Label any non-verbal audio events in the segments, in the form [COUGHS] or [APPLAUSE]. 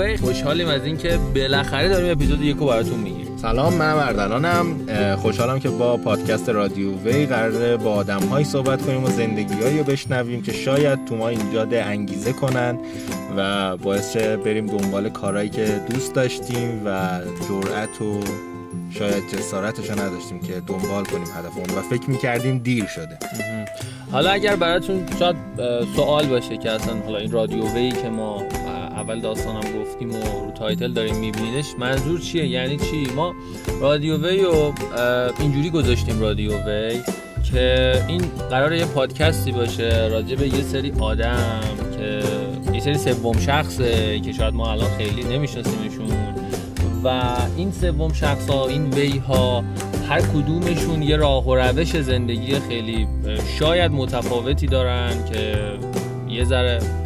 وی خوشحالیم از اینکه بالاخره داریم اپیزود یکو براتون میگیم سلام من مردلانم خوشحالم که با پادکست رادیو وی قرار با آدم هایی صحبت کنیم و زندگی هایی رو بشنویم که شاید تو ما اینجا ده انگیزه کنن و باعث بریم دنبال کارهایی که دوست داشتیم و جرأت و شاید جسارتش نداشتیم که دنبال کنیم هدفمون و فکر می‌کردیم دیر شده. حالا اگر براتون شاید سوال باشه که اصلا حالا این رادیو وی که ما اول داستانم گفتیم و رو title داریم میبینیدش منظور چیه؟ یعنی چی؟ ما رادیو وی و اینجوری گذاشتیم رادیو وی که این قرار یه پادکستی باشه راجع به یه سری آدم که یه سری سوم شخصه که شاید ما الان خیلی نمیشناسیمشون. و این سوم شخص ها این وی ها هر کدومشون یه راه و روش زندگی خیلی شاید متفاوتی دارن که یه ذره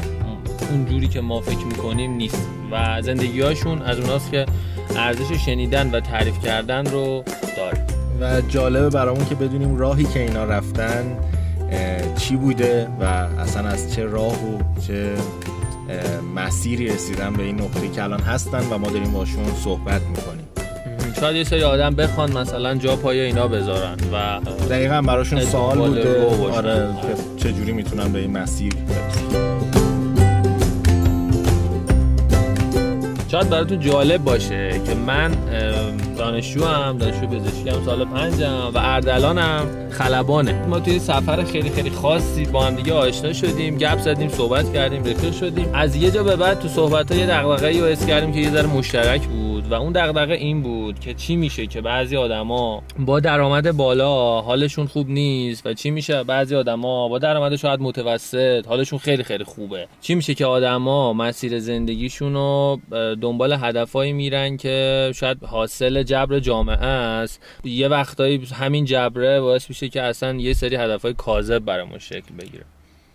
اونجوری که ما فکر می‌کنیم نیست. و زندگی هاشون از اوناست که ارزش شنیدن و تعریف کردن رو داره. و جالبه برامون که بدونیم راهی که اینا رفتن چی بوده و اصلا از چه راه و چه مسیری رسیدن به این نقطه که الان هستن و ما داریم باشون صحبت می‌کنیم. شاید یه سری آدم بخوان مثلا جا پای اینا بذارن و دقیقا براشون سوال بوده. آره چجوری می‌تونن به این مسیر شاید براتون جالب باشه که من دانشجو هم دانشجو پزشکی هم سال پنجم و اردلانم خلبانه. ما توی سفر خیلی خیلی خاصی با هم دیگه آشنا شدیم گپ زدیم صحبت کردیم رفیق شدیم. از یه جا به بعد تو صحبت های دغدغه‌ای رو کردیم که یه ذره مشترک بود و اون دغدغه این بود که چی میشه که بعضی آدما با درآمد بالا حالشون خوب نیست و چی میشه بعضی آدما با درآمد شاید متوسط حالشون خیلی خیلی خوبه. چی میشه که آدما مسیر زندگیشون رو دنبال هدفایی میرن که شاید حاصل جبر جامعه است یه وقتایی همین جبره باعث میشه که اصلا یه سری هدفهای کاذب برامون شکل بگیره.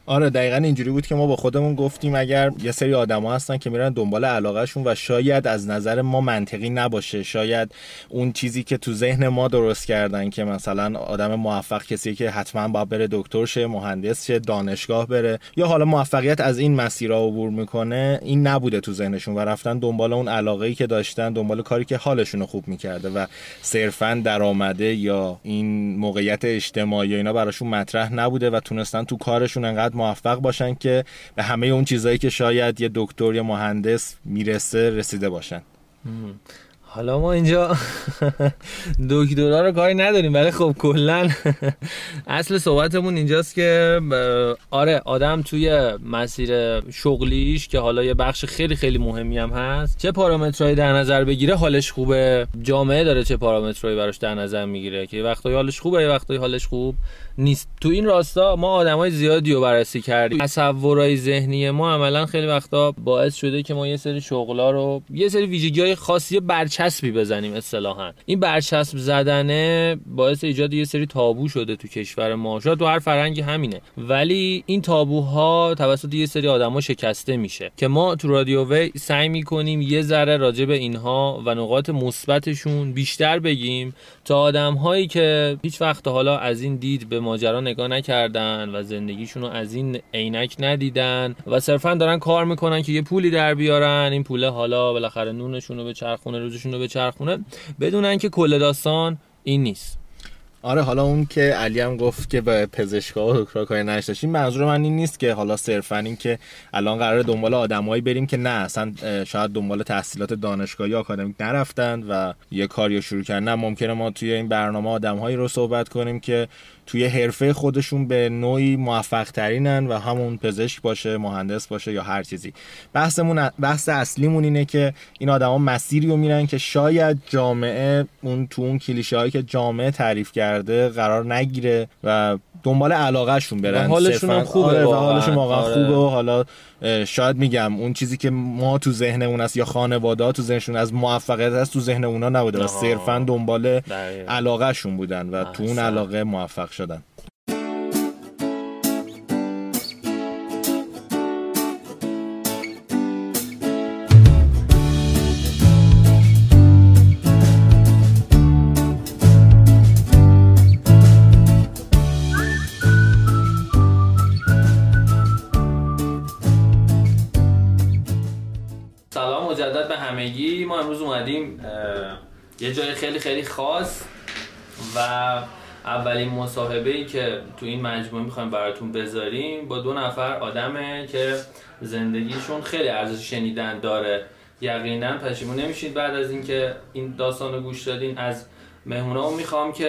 آره دقیقا اینجوری بود که ما با خودمون گفتیم اگر یه سری آدما هستن که میرن دنبال علاقهشون و شاید از نظر ما منطقی نباشه. شاید اون چیزی که تو ذهن ما درست کردن که مثلا آدم موفق کسی که حتما باید بره دکتر شه مهندس شه دانشگاه بره یا حالا موفقیت از این مسیرها عبور می‌کنه این نبوده تو ذهنشون و رفتن دنبال اون علاقه ای که داشتن دنبال کاری که حالشون خوب می‌کرده و صرفا درآمده یا این موقعیت اجتماعی اینا براشون مطرح نبوده و تونستن تو کارشون انقدر موفق باشن که به همه اون چیزهایی که شاید یه دکتر یا مهندس می‌رسه رسیده باشن. حالا ما اینجا دکترا رو کاری نداریم ولی خب کلا اصل صحبتمون اینجاست که آره آدم توی مسیر شغلیش که حالا یه بخش خیلی خیلی مهمی هم هست چه پارامترهایی در نظر بگیره حالش خوبه. جامعه داره چه پارامترهایی براش در نظر می‌گیره که وقتایی حالش خوبه یه وقتایی حالش خوب نیست. تو این راستا ما آدمای زیادی رو بررسی کردیم. تصورای ذهنی ما عملا خیلی وقتا باعث شده که ما یه سری شغلا رو یه سری ویژگی های خاصی برچسبی بزنیم اصطلاحا. این برچسب زدنه باعث ایجاد یه سری تابو شده تو کشور ما. شاید تو هر فرنگی همینه. ولی این تابوها توسط یه سری آدما شکسته میشه که ما تو رادیو وی سعی می‌کنیم یه ذره راجع به اینها و نقاط مثبتشون بیشتر بگیم تا آدم هایی که هیچ وقت حالا از این دید به ماجرا نگاه نکردن و زندگیشون رو از این عینک ندیدن و صرفا دارن کار می‌کنن که یه پولی در بیارن. این پوله حالا بالاخره نونشون رو به چرخونه روزشون رو به چرخونه بدونن که کل داستان این نیست. آره حالا اون که علی هم گفت که به پزشکا و دکترا کاری نشداشیم منظور من این نیست که حالا صرفا این که الان قرار دنبال آدمایی بریم که نه اصلا شاید دنبال تحصیلات دانشگاهی آکادمیک نرفتن و یه کاری شروع کردن. نه ممکنه ما توی این برنامه آدمهایی رو صحبت کنیم که توی حرفه خودشون به نوعی موفق ترینن و همون پزشک باشه مهندس باشه یا هر چیزی. بحثمون بحث اصلیمون اینه که این آدما مسیری رو میرن که شاید جامعه اون تو اون کلیشه هایی که جامعه تعریف کرده قرار نگیره و دنبال علاقهشون برن. حالشون هم خوبه آره و حالشون واقعا آره. خوبه و حالا شاید میگم اون چیزی که ما تو ذهنمون است یا خانواده تو ذهنشون از موفقیت هست تو ذهن اونا نبوده و صرفا دنبال علاقهشون بودن و تو اون علاقه موفق شدن. مجدد به همگی. ما امروز اومدیم یه جای خیلی خیلی خاص و اولین مصاحبه ای که تو این مجموعه می‌خوایم براتون بذاریم با دو نفر آدمه که زندگیشون خیلی ارزش شنیدن داره. یقینا پشیمون نمیشید بعد از اینکه این داستان رو گوش دادین از مهمونا می‌خوام که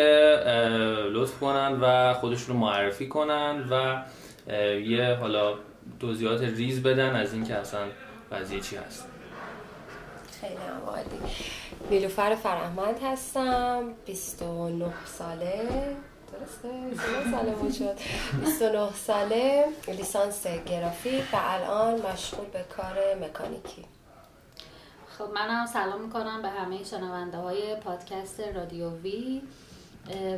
لطف کنن و خودشون رو معرفی کنن و یه حالا توضیحات ریز بدن از اینکه اصلا قضیه چی هست. خیلی عالی. نیلوفر فرهمند هستم. 29 ساله. درسته؟ 29 ساله بود شد. 29 ساله. لیسانس گرافیک و الان مشغول به کار مکانیکی. خب منم سلام می‌کنم به همه شنونده های پادکست رادیو وی.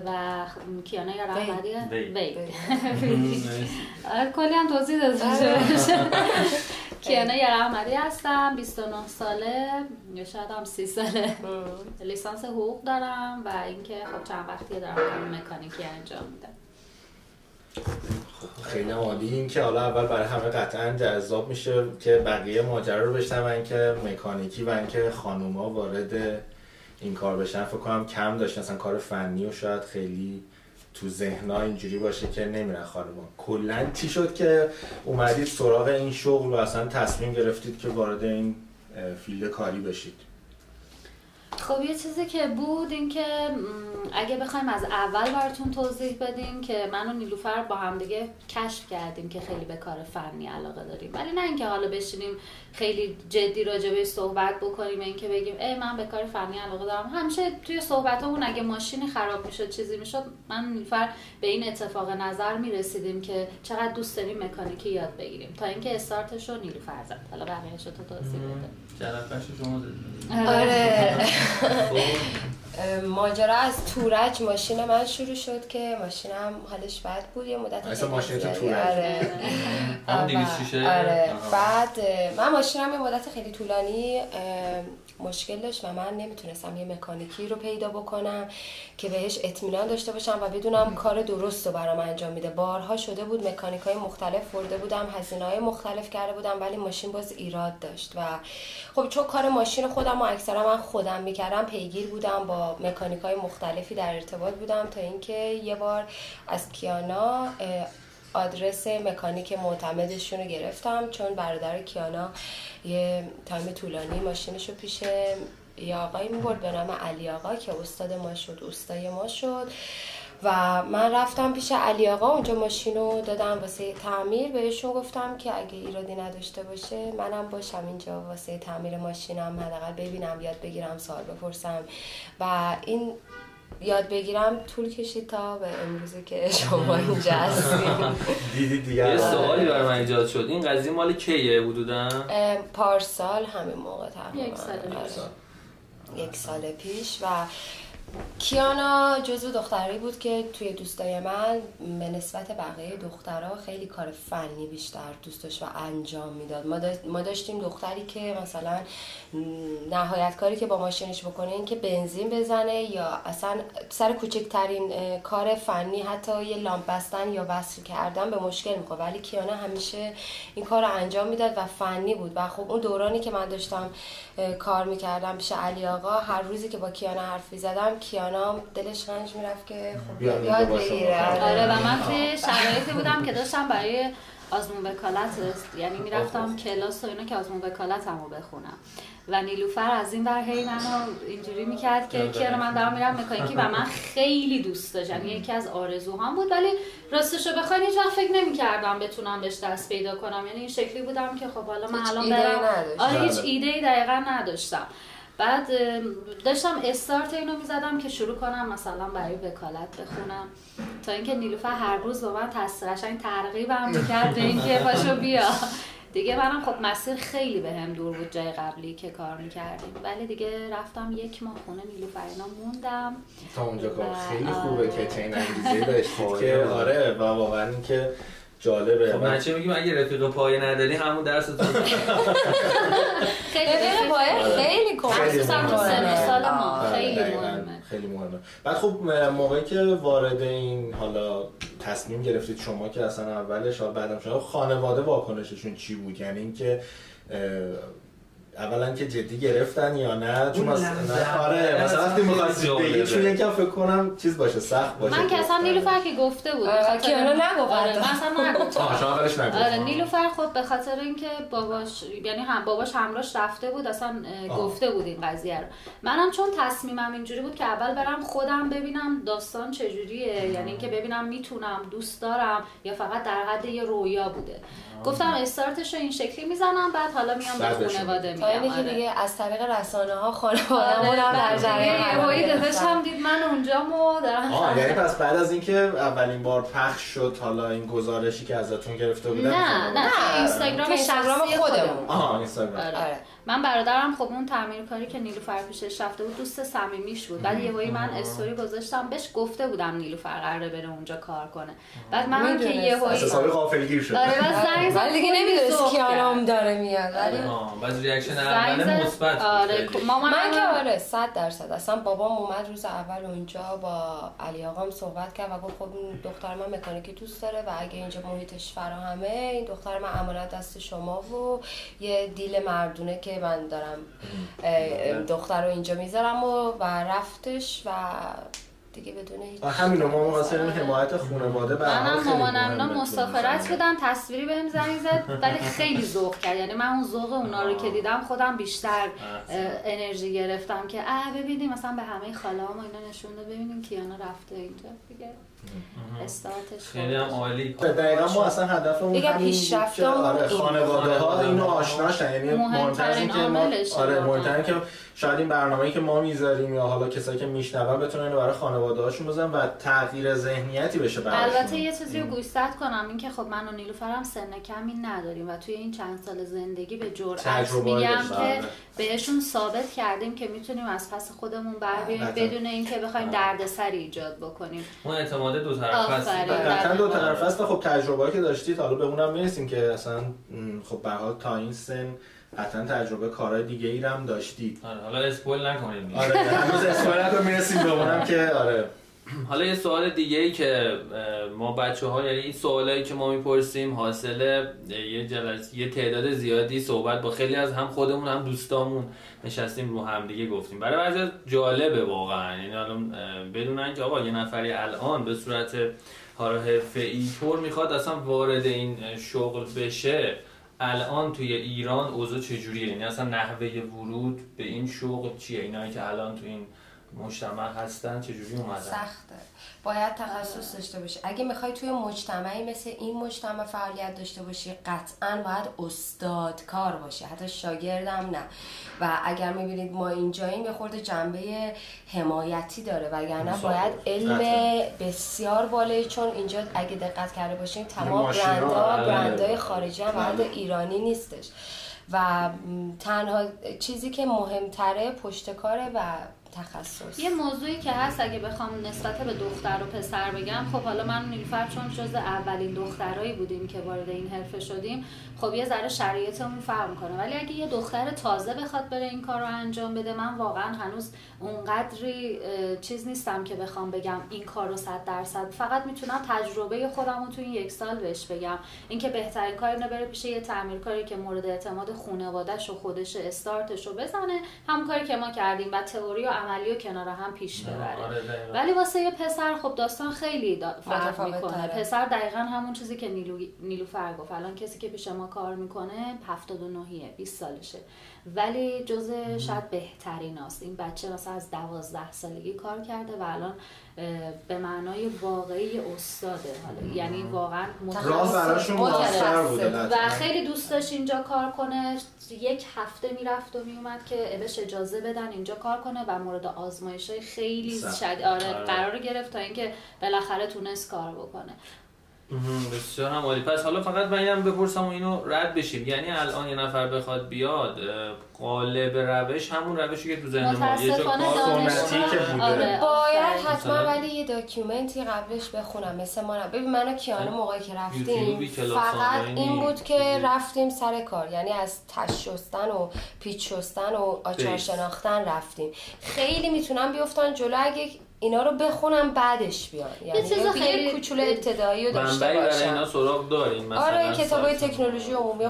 و کیانه یا رهبری وی. [LAUGHS] کلی هم توضیح داده [LAUGHS] کیانه یا احمدی هستم 29 ساله یا شاید هم 30 ساله. لیسانس حقوق دارم و اینکه خب چند وقتی دارم کار مکانیکی انجام میدم. خب، خیلی عالی. این که حالا اول برای همه قطعا جذاب میشه که بقیه ماجرا رو بشنون که مکانیکی و اینکه خانوما وارد این کار بشن فکر کنم کم داشتن اصلا کار فنی و شاید خیلی تو ذهنا اینجوری باشه که نمیرن خانوما. کلا چی شد که اومدید سراغ این شغل و اصلا تصمیم گرفتید که وارد این فیلد کاری بشید؟ خب یه چیزی که بود این که اگه بخوایم از اول براتون توضیح بدیم که من و نیلوفر با هم دیگه کشف کردیم که خیلی به کار فنی علاقه داریم. ولی نه اینکه حالا بشینیم خیلی جدی راجبه صحبت بکنیم اینکه بگیم ای من به کار فنی علاقه دارم. همیشه توی صحبتمون اگه ماشینی خراب می‌شد چیزی می‌شد من نیلوفر به این اتفاق نظر می‌رسیدیم که چقدر دوست داریم مکانیکی یاد بگیریم. تا اینکه استارتش رو نیلوفر زد. حالا بقیه‌اشو تو توضیح بده. شما آره. [LAUGHS] ماجرا از تورج ماشین من شروع شد که ماشینم حالش بد بود یه مدت اصلا ماشین تو تورج آره. آره. بعد من ماشینم یه مدت خیلی طولانی مشکل داشت و من نمی‌تونستم یه مکانیکی رو پیدا بکنم که بهش اطمینان داشته باشم و بدونم کار درست رو برام انجام میده. بارها شده بود مکانیک های مختلف برده بودم هزینه های مختلف کرده بودم ولی ماشین باز ایراد داشت و خب چون کار ماشین خودم و اکثرا من خودم می‌کردم پیگیر بودم با مکانیک های مختلفی در ارتباط بودم تا اینکه یه بار از کیانا آدرس مکانیک معتمدشون رو گرفتم چون برادر کیانا یه تایم طولانی ماشینش رو پیش یه آقایی می‌برد به نام علی آقا که استاد ما شد استای ما شد. و من رفتم پیش علی آقا اونجا ماشین رو دادم واسه تعمیر. بهشون گفتم که اگه ایرادی نداشته باشه منم باشم اینجا واسه تعمیر ماشینم حداقل ببینم یاد بگیرم سوال بپرسم. و این یاد بگیرم طول کشید تا به امروزی که شما اینجا [LAUGHS] دیدی دیگه. یه سوالی برای من ایجاد شد. این قضیه مال کیه بودودن؟ پارسال همین موقع تقریبا. یک سال پیش. آره. یک سال پیش و کیانا جزو دختری بود که توی دوستای من به نسبت بقیه دخترها خیلی کار فنی بیشتر دوست داشت و انجام می‌داد. ما داشتیم دختری که مثلا نهایت کاری که با ماشینش بکنه این که بنزین بزنه یا اصلا سر کوچکترین کار فنی حتی یه لامپ بستن یا وصل کردن به مشکل می‌خواد ولی کیانا همیشه این کار رو انجام می‌داد و فنی بود. و خب اون دورانی که من داشتم کار می‌کردم پیش علی آقا هر روزی که با کیانا حرف زدم کیانا دلش رنج می‌رفت که خب یاد بگیره. آره. و من توی شرایطی بودم که داشتم برای آزمون وکالت یعنی می‌رفتم کلاس و اینا که آزمون وکالت همو بخونم. و نیلوفر از این بر هی منو اینجوری می‌کرد که کیانا من دارم میرم مکانیکی و من خیلی دوست داشتم. یکی از آرزوهام بود ولی راستشو بخواین هیچ وقت فکر نمی‌کردم بتونم بهش دست پیدا کنم. یعنی این شکلی بودم که خب حالا من الان برم. آره هیچ ایده ای دقیقا نداشتم. بعد داشتم استارت اینو می‌زدم که شروع کنم مثلا برای وکالت بخونم. تا اینکه نیلوفر هر روز با من این ترغیبم می‌کرد به اینکه [LAUGHS] پاشو بیا. دیگه منم خب مسیر خیلی به هم دور بود جای قبلی که کار می‌کردیم. ولی دیگه رفتم یک ماه خونه نیلوفر اینا موندم. تا اونجا کار خیلی خوبه که چین انگیزه داشتید که [LAUGHS] آره و واقعا اینکه جالبه. خب چه میگیم اگه رفیق پایه نداری همون درس تو خیلی پایه خیلی کمک سال ما. خیلی مهمه. خیلی مهمه. بعد خب موقعی که وارد این حالا تصمیم گرفتید شما که اصلا اولش حالا بعدم شما خانواده واکنششون چی بود؟ یعنی اینکه اولا که جدی گرفتن یا نه چون مثلا. آره مثلا وقتی می‌خواستی. بگی چون یکم فکر کنم چیز باشه سخت باشه من که اصلا. نیلوفر که گفته بود آره، خاطر- کیانا نگفت آره نگفتم آه شما اولش نگفت آره نیلوفر خب به خاطر اینکه باباش یعنی هم باباش همراهش رفته بود اصلا. گفته بود این قضیه رو منم چون تصمیمم اینجوری بود که اول برم خودم ببینم داستان چجوریه یعنی اینکه ببینم می‌تونم دوست دارم یا فقط در حد یه رویا بوده گفتم استارتش رو این شکلی می‌زنم بعد حالا میام به خانواده تا اینی میگم که آره. دیگه از طریق رسانه ها خانواده آره، هم در جریان گرفتن. داداشم دید من اونجامو دارم آه یعنی پس بعد از اینکه اولین بار پخش شد حالا این گزارشی که ازتون گرفته بودن نه نه اینستاگرام شخصی خودمون. خودمون آها اینستاگرام آره. آره من برادرم خب اون تعمیرکاری که نیلوفر پیشش رفته بود دوست صمیمیش بود. بعد یهویی من استوری گذاشتم بهش گفته بودم نیلوفر قراره بره اونجا کار کنه. بعد منم که. یهویی از حسابی غافلگیر شد. آره بعد زنگ زد ولی دیگه نمی‌دونست کرد. داره میاد. ولی آه، بعد reaction اول. مثبت بود. آره. مامان من که آره صد درصد. اصلا بابام اومد روز اول اونجا با علی آقام صحبت کرد و گفت خب این دختر من مکانیکی دوست داره و اگه اینجا محیطش فراهمه این دختر من امانت دست شما و یه دیل مردونه که من دارم [CLEARS THROAT] اه، دختر رو اینجا می‌ذارم و, و رفتش و دیگه بدون هیچ همینو ما می‌خواستیم حمایت خانواده به منم خیلی مامانم. مسافرت بودن تصویری بهم زنگ زد ولی [LAUGHS] خیلی ذوق کرد. یعنی من اون ذوق اونا رو که دیدم خودم بیشتر انرژی گرفتم که اه ببینیم مثلا به همه خاله‌هام و اینا نشون ببینیم کیانا رفته اینجا. دیگه استارتش خیلی هم عالی دقیقا ما اصلا هدفمون دیگه پیشرفتمون که آره. خانواده ها اینو ها. آشناشن یعنی مهمترین مهمتر از این که ما آره واقعا. مهمتر این که شاید این برنامه‌ای که ما می‌ذاریم یا حالا کسایی که میشنون بتونن اینو برای خانواده هاشون بزنن و تغییر ذهنیتی بشه براشون البته یه چیزی رو گوشزد کنم این که خب من و نیلوفرم سن کمی نداریم و توی این چند سال زندگی به جرئت تجربه میگم که آره. بهشون ثابت کردیم که می‌تونیم از پس خودمون بر بیایم قطعا. بدون اینکه بخوایم دردسری ایجاد بکنیم. اون اعتماد دو طرف هست آفرین. قطعا دو دقیقاً. طرف هست و خب تجربه که داشتید حالا به اونم می‌رسیم که اصلا خب به حال تا این سن قطعا تجربه کارهای دیگه ای هم داشتید. آره، حالا اسپول نکنیم. آره هنوز اسپایلت رو می‌رسیم به اونم که آره. [CLEARS THROAT] حالا یه سوال دیگه ای که ما بچه ها یعنی این سوالایی که ما می‌پرسیم حاصل یه جلسه یه تعداد زیادی صحبت با خیلی از هم خودمون هم دوستامون نشستیم رو هم دیگه گفتیم. برای بعضی جالبه واقعا. یعنی حالا اه، بدونن که آقا یه نفری الان به صورت حالا حرفه‌ای طور می‌خواد اصلا وارد این شغل بشه الان توی ایران اوضاع چجوریه؟ یعنی اصلا نحوه ورود به این شغل چیه؟ اینایی که الان تو این مجتمع هستن چجوری اومدن؟ سخته. باید تخصص داشته باشی. اگه می‌خوای توی مجتمعی مثل این مجتمع فعالیت داشته باشی قطعا باید استاد کار باشی. حتی شاگردم نه. و اگر می‌بینید ما اینجاییم یه خورده جنبه حمایتی داره. وگرنه باید علم بسیار بالایی چون اینجا اگه دقت کرده باشین تمام برندها آره. برندهای خارجی هم بله. برند ایرانی نیستش. و تنها چیزی که مهمتره پشت کاره و تخصص. یه موضوعی که هست اگه بخوام نسبت به دختر و پسر بگم خب حالا من نیلوفر چون جز اولین دخترایی بودیم که وارد این حرفه شدیم خب یه ذره شرایطمون فرق می‌کنه. ولی اگه یه دختر تازه بخواد بره این کار رو انجام بده من واقعا هنوز اونقدری چیز نیستم که بخوام بگم این کار رو صد درصد. فقط می‌تونم تجربه خودم رو تو این یک سال بهش بگم. اینکه بهترین کار اینه بره پیش یه تعمیرکاری که مورد اعتماد خانواده‌ش و خودش استارتش رو بزنه. همون کاری که ما کردیم و تئوری و عملی رو کنار هم پیش ببره. آره،. ولی واسه یه پسر خب داستان خیلی دا فرق می‌کنه. پسر دقیقا همون چیزی که نیلو نیلوفر گفت. الان کسی که پیش ما کار می‌کنه 79 20 سالشه. ولی جز شاید بهترین است این بچه مثلا از دوازده سالگی کار کرده و الان به معنای واقعی استاده حالا یعنی واقعا متخصص-. و. خیلی دوست داشت اینجا کار کنه یک هفته می‌رفت و میومد که بهش اجازه بدن اینجا کار کنه و مورد آزمایش های خیلی. شد آره آره. قرار گرفت تا اینکه بالاخره تونست کار بکنه بسیار هم عالی پس حالا فقط من اینم بپرسم و اینو رد بشیم یعنی الان یه نفر بخواد بیاد قالب روش همون روشی که تو ذهن ما یه جا که بوده. آره، باید. حتما؟ ولی یه داکیومنتی قبلش بخونم مثل ما. ببین من و کیانه موقعی که رفتیم فقط این بود که؟ رفتیم سر کار یعنی از تش شستن و پیچ شستن و آچار. شناختن رفتیم خیلی می‌تونن بیفتن جلو اگه اینا رو بخونم بعدش بیان. یعنی چیز یه خیلی- کوچولو ابتدایی رو داشته منبعی برای اینا باشم سراغ دارین مثلا آره کتاب های سایت- تکنولوژی عمومی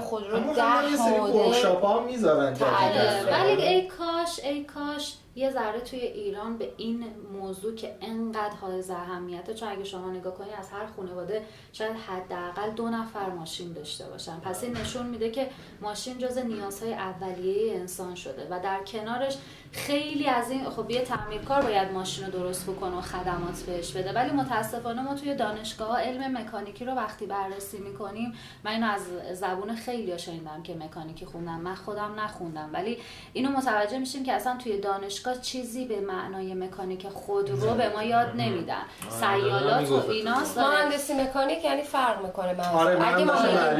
همه یه سری مدل ورکشاپ ها می‌ذارن تعریف. آره، ولی ای کاش ای کاش یه ذره توی ایران به این موضوع که انقدر حائز اهمیته چون اگه شما نگاه کنی از هر خانواده شاید حداقل دو نفر ماشین داشته باشن. پس این نشون میده که ماشین جز نیازهای اولیه انسان شده و در کنارش خیلی از این خب یه تعمیرکار باید ماشین رو درست بکنه و خدمات بهش بده. ولی متاسفانه ما توی دانشگاه علم مکانیکی رو وقتی بررسی می‌کنیم من اینو از زبون خیلی شنیدم که مکانیکی خوندم من خودم نخوندم. ولی اینو متوجه میشیم که اصلا توی دانشگاه چیزی به معنای مکانیک خودرو به ما یاد نمیدن سیالات و ایناست آره. مهندسی مکانیک یعنی فرق می‌کنه من آره، اگه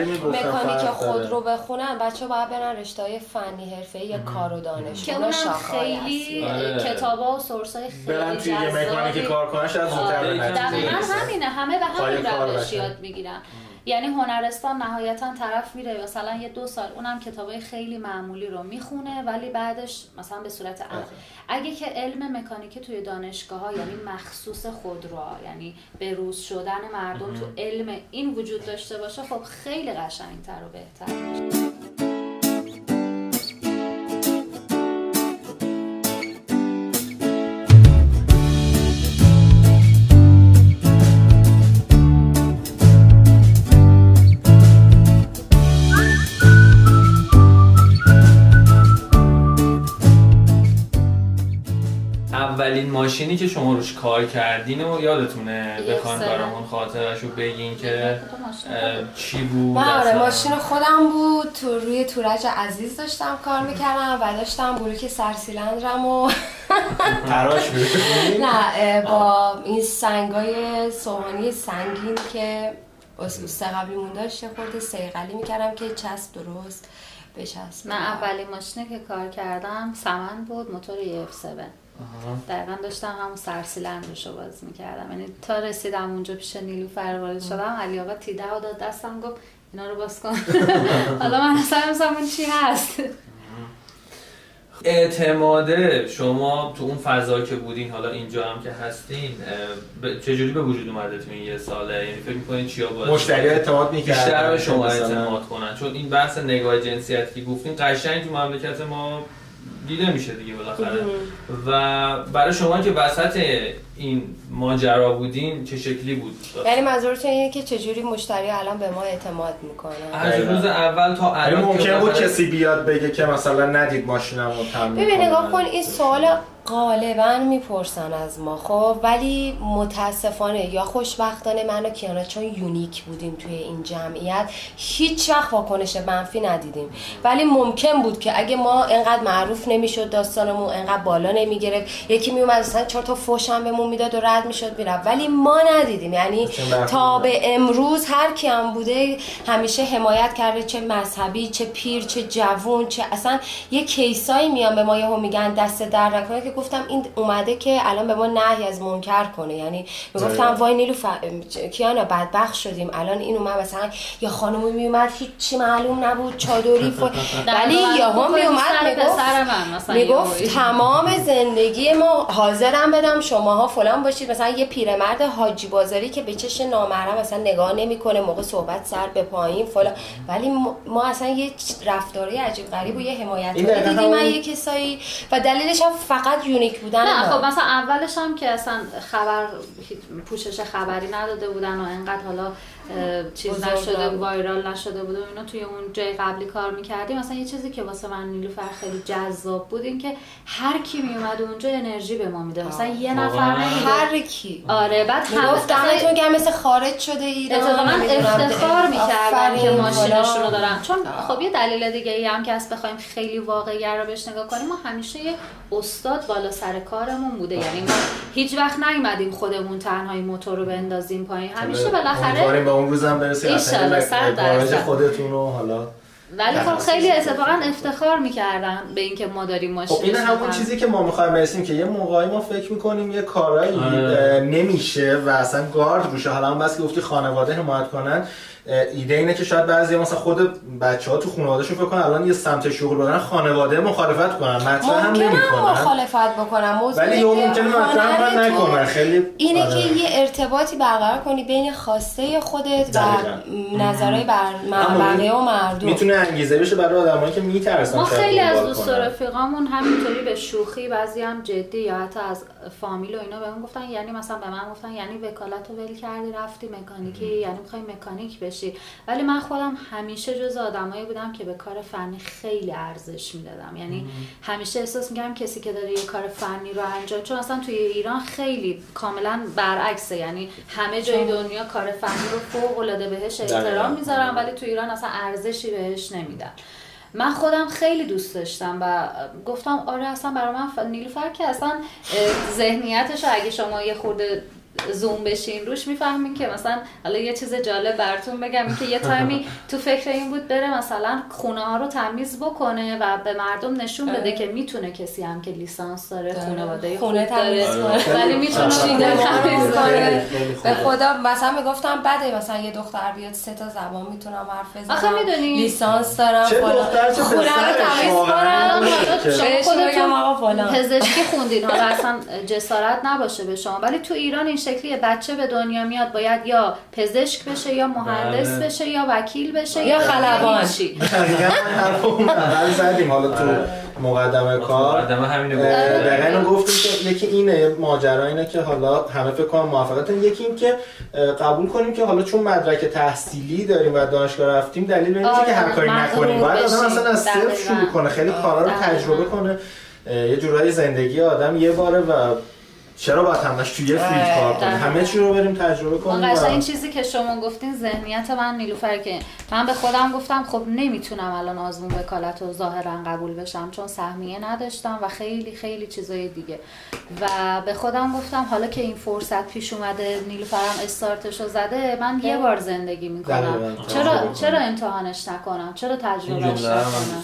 می‌گفتم مکانیک. خودرو بخونن بچه باید برن رشته فنی حرفه یا کار و دانش که اونم خیلی اصلی. آره. کتابا و سورس های خیلی برن توی یه جذابی. مکانیک کار کنن شاید زودتر آره،. همینه همه به همین روش. یاد می‌گیرن یعنی هنرستان نهایتا طرف میره مثلا یه دو سال اونم کتابای خیلی معمولی رو می‌خونه ولی بعدش مثلا به صورت عمل. اگه که علم مکانیکی توی دانشگاه ها یعنی مخصوص خودرو یعنی به روز شدن مردم تو علم این وجود داشته باشه خب خیلی قشنگتر و بهتر میشه. ماشینی که شما روش کار کردین و یادتونه بخوان. برامون خاطرش رو بگین که چی بود من آره اصلا؟ ماشین خودم بود تو روی تورج عزیز داشتم کار می‌کردم و داشتم بلوک سرسیلندرم و [LAUGHS] تراش می‌کنی؟ نه با این سنگای سوهانی سنگین که اسوسته قبلیمون داشت یه خورده سیقلی می‌کردم که چسب درست بچسب من اولین ماشینی که کار کردم سمن بود موتور یه F7 آها. دقیقا داشتم همون سرسیلندش رو باز می‌کردم. یعنی تا رسیدم اونجا پیش نیلو وارد شدم علی آقا تیده و داد دستم گفت اینا رو باز کن. [LAUGHS] حالا من اصلا اون چی هست. اعتماده شما تو اون فضا که بودین حالا اینجا هم که هستین چجوری به وجود اومده تو این یه ساله؟ یعنی فکر می‌کنین چیا باید مشتری اعتماد می‌کردن. بیشتر به شما. اعتماد کنن. چون این بحث نگاه جنسیتی که گفتین قشنگ تو مملکت ما دیده میشه دیگه بالاخره. و برای شما که وسط این ماجرا بودین چه شکلی بود؟ یعنی منظورتون اینه که چجوری مشتری الان به ما اعتماد می‌کنن از روز اول تا الان که ممکن بود کسی بیاد بگه که مثلا ندید ماشینم رو تعمیر ببین. نگاه کن این سوال غالبا می‌پرسن از ما خب ولی متاسفانه یا خوشبختانه من و کیانا چون یونیک بودیم توی این جمعیت هیچ وقت واکنش منفی ندیدیم. ولی ممکن بود که اگه ما انقدر معروف نمی‌شد داستانمون انقدر بالا نمی‌گرفت یکی میومد مثلا چهار تا فوشم بهمون می‌داد و رد می‌شد می‌رفت. ولی ما ندیدیم. یعنی تا. به امروز هر کی هم بوده همیشه حمایت کرده چه مذهبی چه پیر چه جوون چه اصلا یه کیسایی میان به ما یهو میگن دست در نکنه که گفتم این اومده که الان به ما نهی از منکر کنه یعنی می‌گفتم. وای نیلو ف... کیانا بدبخت شدیم الان این اومد مثلا یه خانمی میومد هیچی معلوم نبود چادری ف... [LAUGHS] ولی یهو میومد می‌گفت می‌گفت. تمام زندگی ما حاضرم بدم شماها فلان باشید مثلا یه پیرمرد حاجی بازاری که به چش نامحرم مثلا نگاه نمی‌کنه موقع صحبت سر به پایین فلان ولی ما- اصلا یه رفتاری عجیب غریب و یه حمایت دیدیم من یه کسایی و دلیلش هم فقط یونیک بودن نه. خب مثلا اولش هم که اصلا خبر پوشش خبری نداده بودن و انقدر حالا چیز نشده. وایرال نشده بود و اینا توی اون جای قبلی کار می‌کردیم. مثلا یه چیزی که واسه من نیلوفر خیلی جذاب بود این که هر کی میومد اونجا انرژی به ما میده مثلا یه نفر هر کی. آره بعد می‌گفت دمتون گرم مثل خارج شده ایران اتفاقا. افتخار می‌کردن که آفرین، ماشینشون رو فلان. دارن. چون خب یه دلیل دیگه ای هم که از بخوایم خیلی واقعی رو بهش نگاه کنیم ما همیشه یه استاد بالا سر کارمون بوده. یعنی ما هیچ وقت نیومدیم خودمون تنهایی موتور رو بندازیم پایین. همیشه بالاخره اون روزم برسید گاراژ درصد. خودتون رو حالا ولی خب خیلی. اتفاقا افتخار می‌کردن به اینکه ما داریم ماشین خب این همون چیزی که ما می‌خوایم برسیم که یه موقعی ما فکر می‌کنیم یه کارایی آره. نمیشه و اصلا گارد روشه حالا هم بس که گفتی خانواده حمایت کنن ایده اینه که شاید بعضی مثلا خود بچه ها تو خانوادهشون فکر کنن الان یه سمت شغل برن خانواده مخالفت کنن مطرح هم ممکنه نمی‌کنن مخالفت بکنم موضوع ولی که ممکنه مطرح هم نکنن خیلی اینه آره. که یه ارتباطی برقرار کنی بین خواسته خودت و. نظرهای بر بقیه و مردم می‌تونه انگیزه بشه برای آدمایی که میترسن ما خیلی از دوست کنن. رفیقامون همینطوری به شوخی بعضی هم جدی یا حتی از فامیل و اینا بهمون گفتن یعنی مثلا به من گفتن یعنی وکالت رو ول کردی رفتی مکانیکی یعنی می‌خوای مکانیک بشی ولی من خودم همیشه جز آدمایی بودم که به کار فنی خیلی ارزش می‌دادم. یعنی همیشه احساس می‌کردم کسی که داره یه کار فنی رو انجام چون اصلا توی ایران خیلی کاملا برعکسه. یعنی همه جای دنیا کار فنی رو فوق العاده بهش. احترام می‌ذارن ولی تو ایران اصلا ارزشی بهش نمیدن. من خودم خیلی دوست داشتم و گفتم آره اصلا برای من ف... نیلوفر که اصلا ذهنیتش اگه شما یه خورده زوم بشین. روش می‌فهمین که مثلا حالا یه چیز جالب براتون بگم که یه تایمی تو فکر این بود بره مثلا خونه ها رو تمیز بکنه و به مردم نشون بده که می‌تونه کسی هم که لیسانس داره خانواده خونه تمیز کنه. ولی می‌تونه تمیز کنه. به. خدا مثلا می‌گفتم بده مثلا یه دختر بیاد سه تا زبان می‌تونم حرف بزنم. آخه می‌دونی؟ لیسانس دارم فلان. خونه رو تمیز. کنم. شما خودتون پزشکی خوندین حالا اصلا جسارت نباشه به شما. ولی تو ایران این شکلیه بچه به دنیا میاد باید یا پزشک بشه یا مهندس بله. بشه یا وکیل بشه یا خلبان. اون اول زدیم حالا تو مقدمه کار مقدمه همینو اه، گفتم. دقیقا اینو گفتیم که یکی اینه ماجرا اینه که حالا همه فکر کنم موافقتن یکی این که قبول کنیم که حالا چون مدرک تحصیلی داریم و دانشگاه رفتیم دلیل این نیست که هر آره، کاری نکنیم باید آدم. اصلا از صفر. شروع کنه خیلی کارا رو. تجربه کنه یه جورایی زندگی آدم یه باره و چرا باید همش توی یه فیلد کار کنیم. همه چی رو بریم تجربه من کنیم قشنگ و- این چیزی که شما گفتین ذهنیت من نیلوفر که من به خودم گفتم خب نمی‌تونم الان آزمون وکالت رو ظاهرا قبول بشم چون سهمیه نداشتم و خیلی خیلی چیزای دیگه و به خودم گفتم حالا که این فرصت پیش اومده نیلوفرم استارتش رو زده من یه بار زندگی می‌کنم. چرا تجربه چرا کنم. امتحانش نکنم چرا تجربهش من نکنم.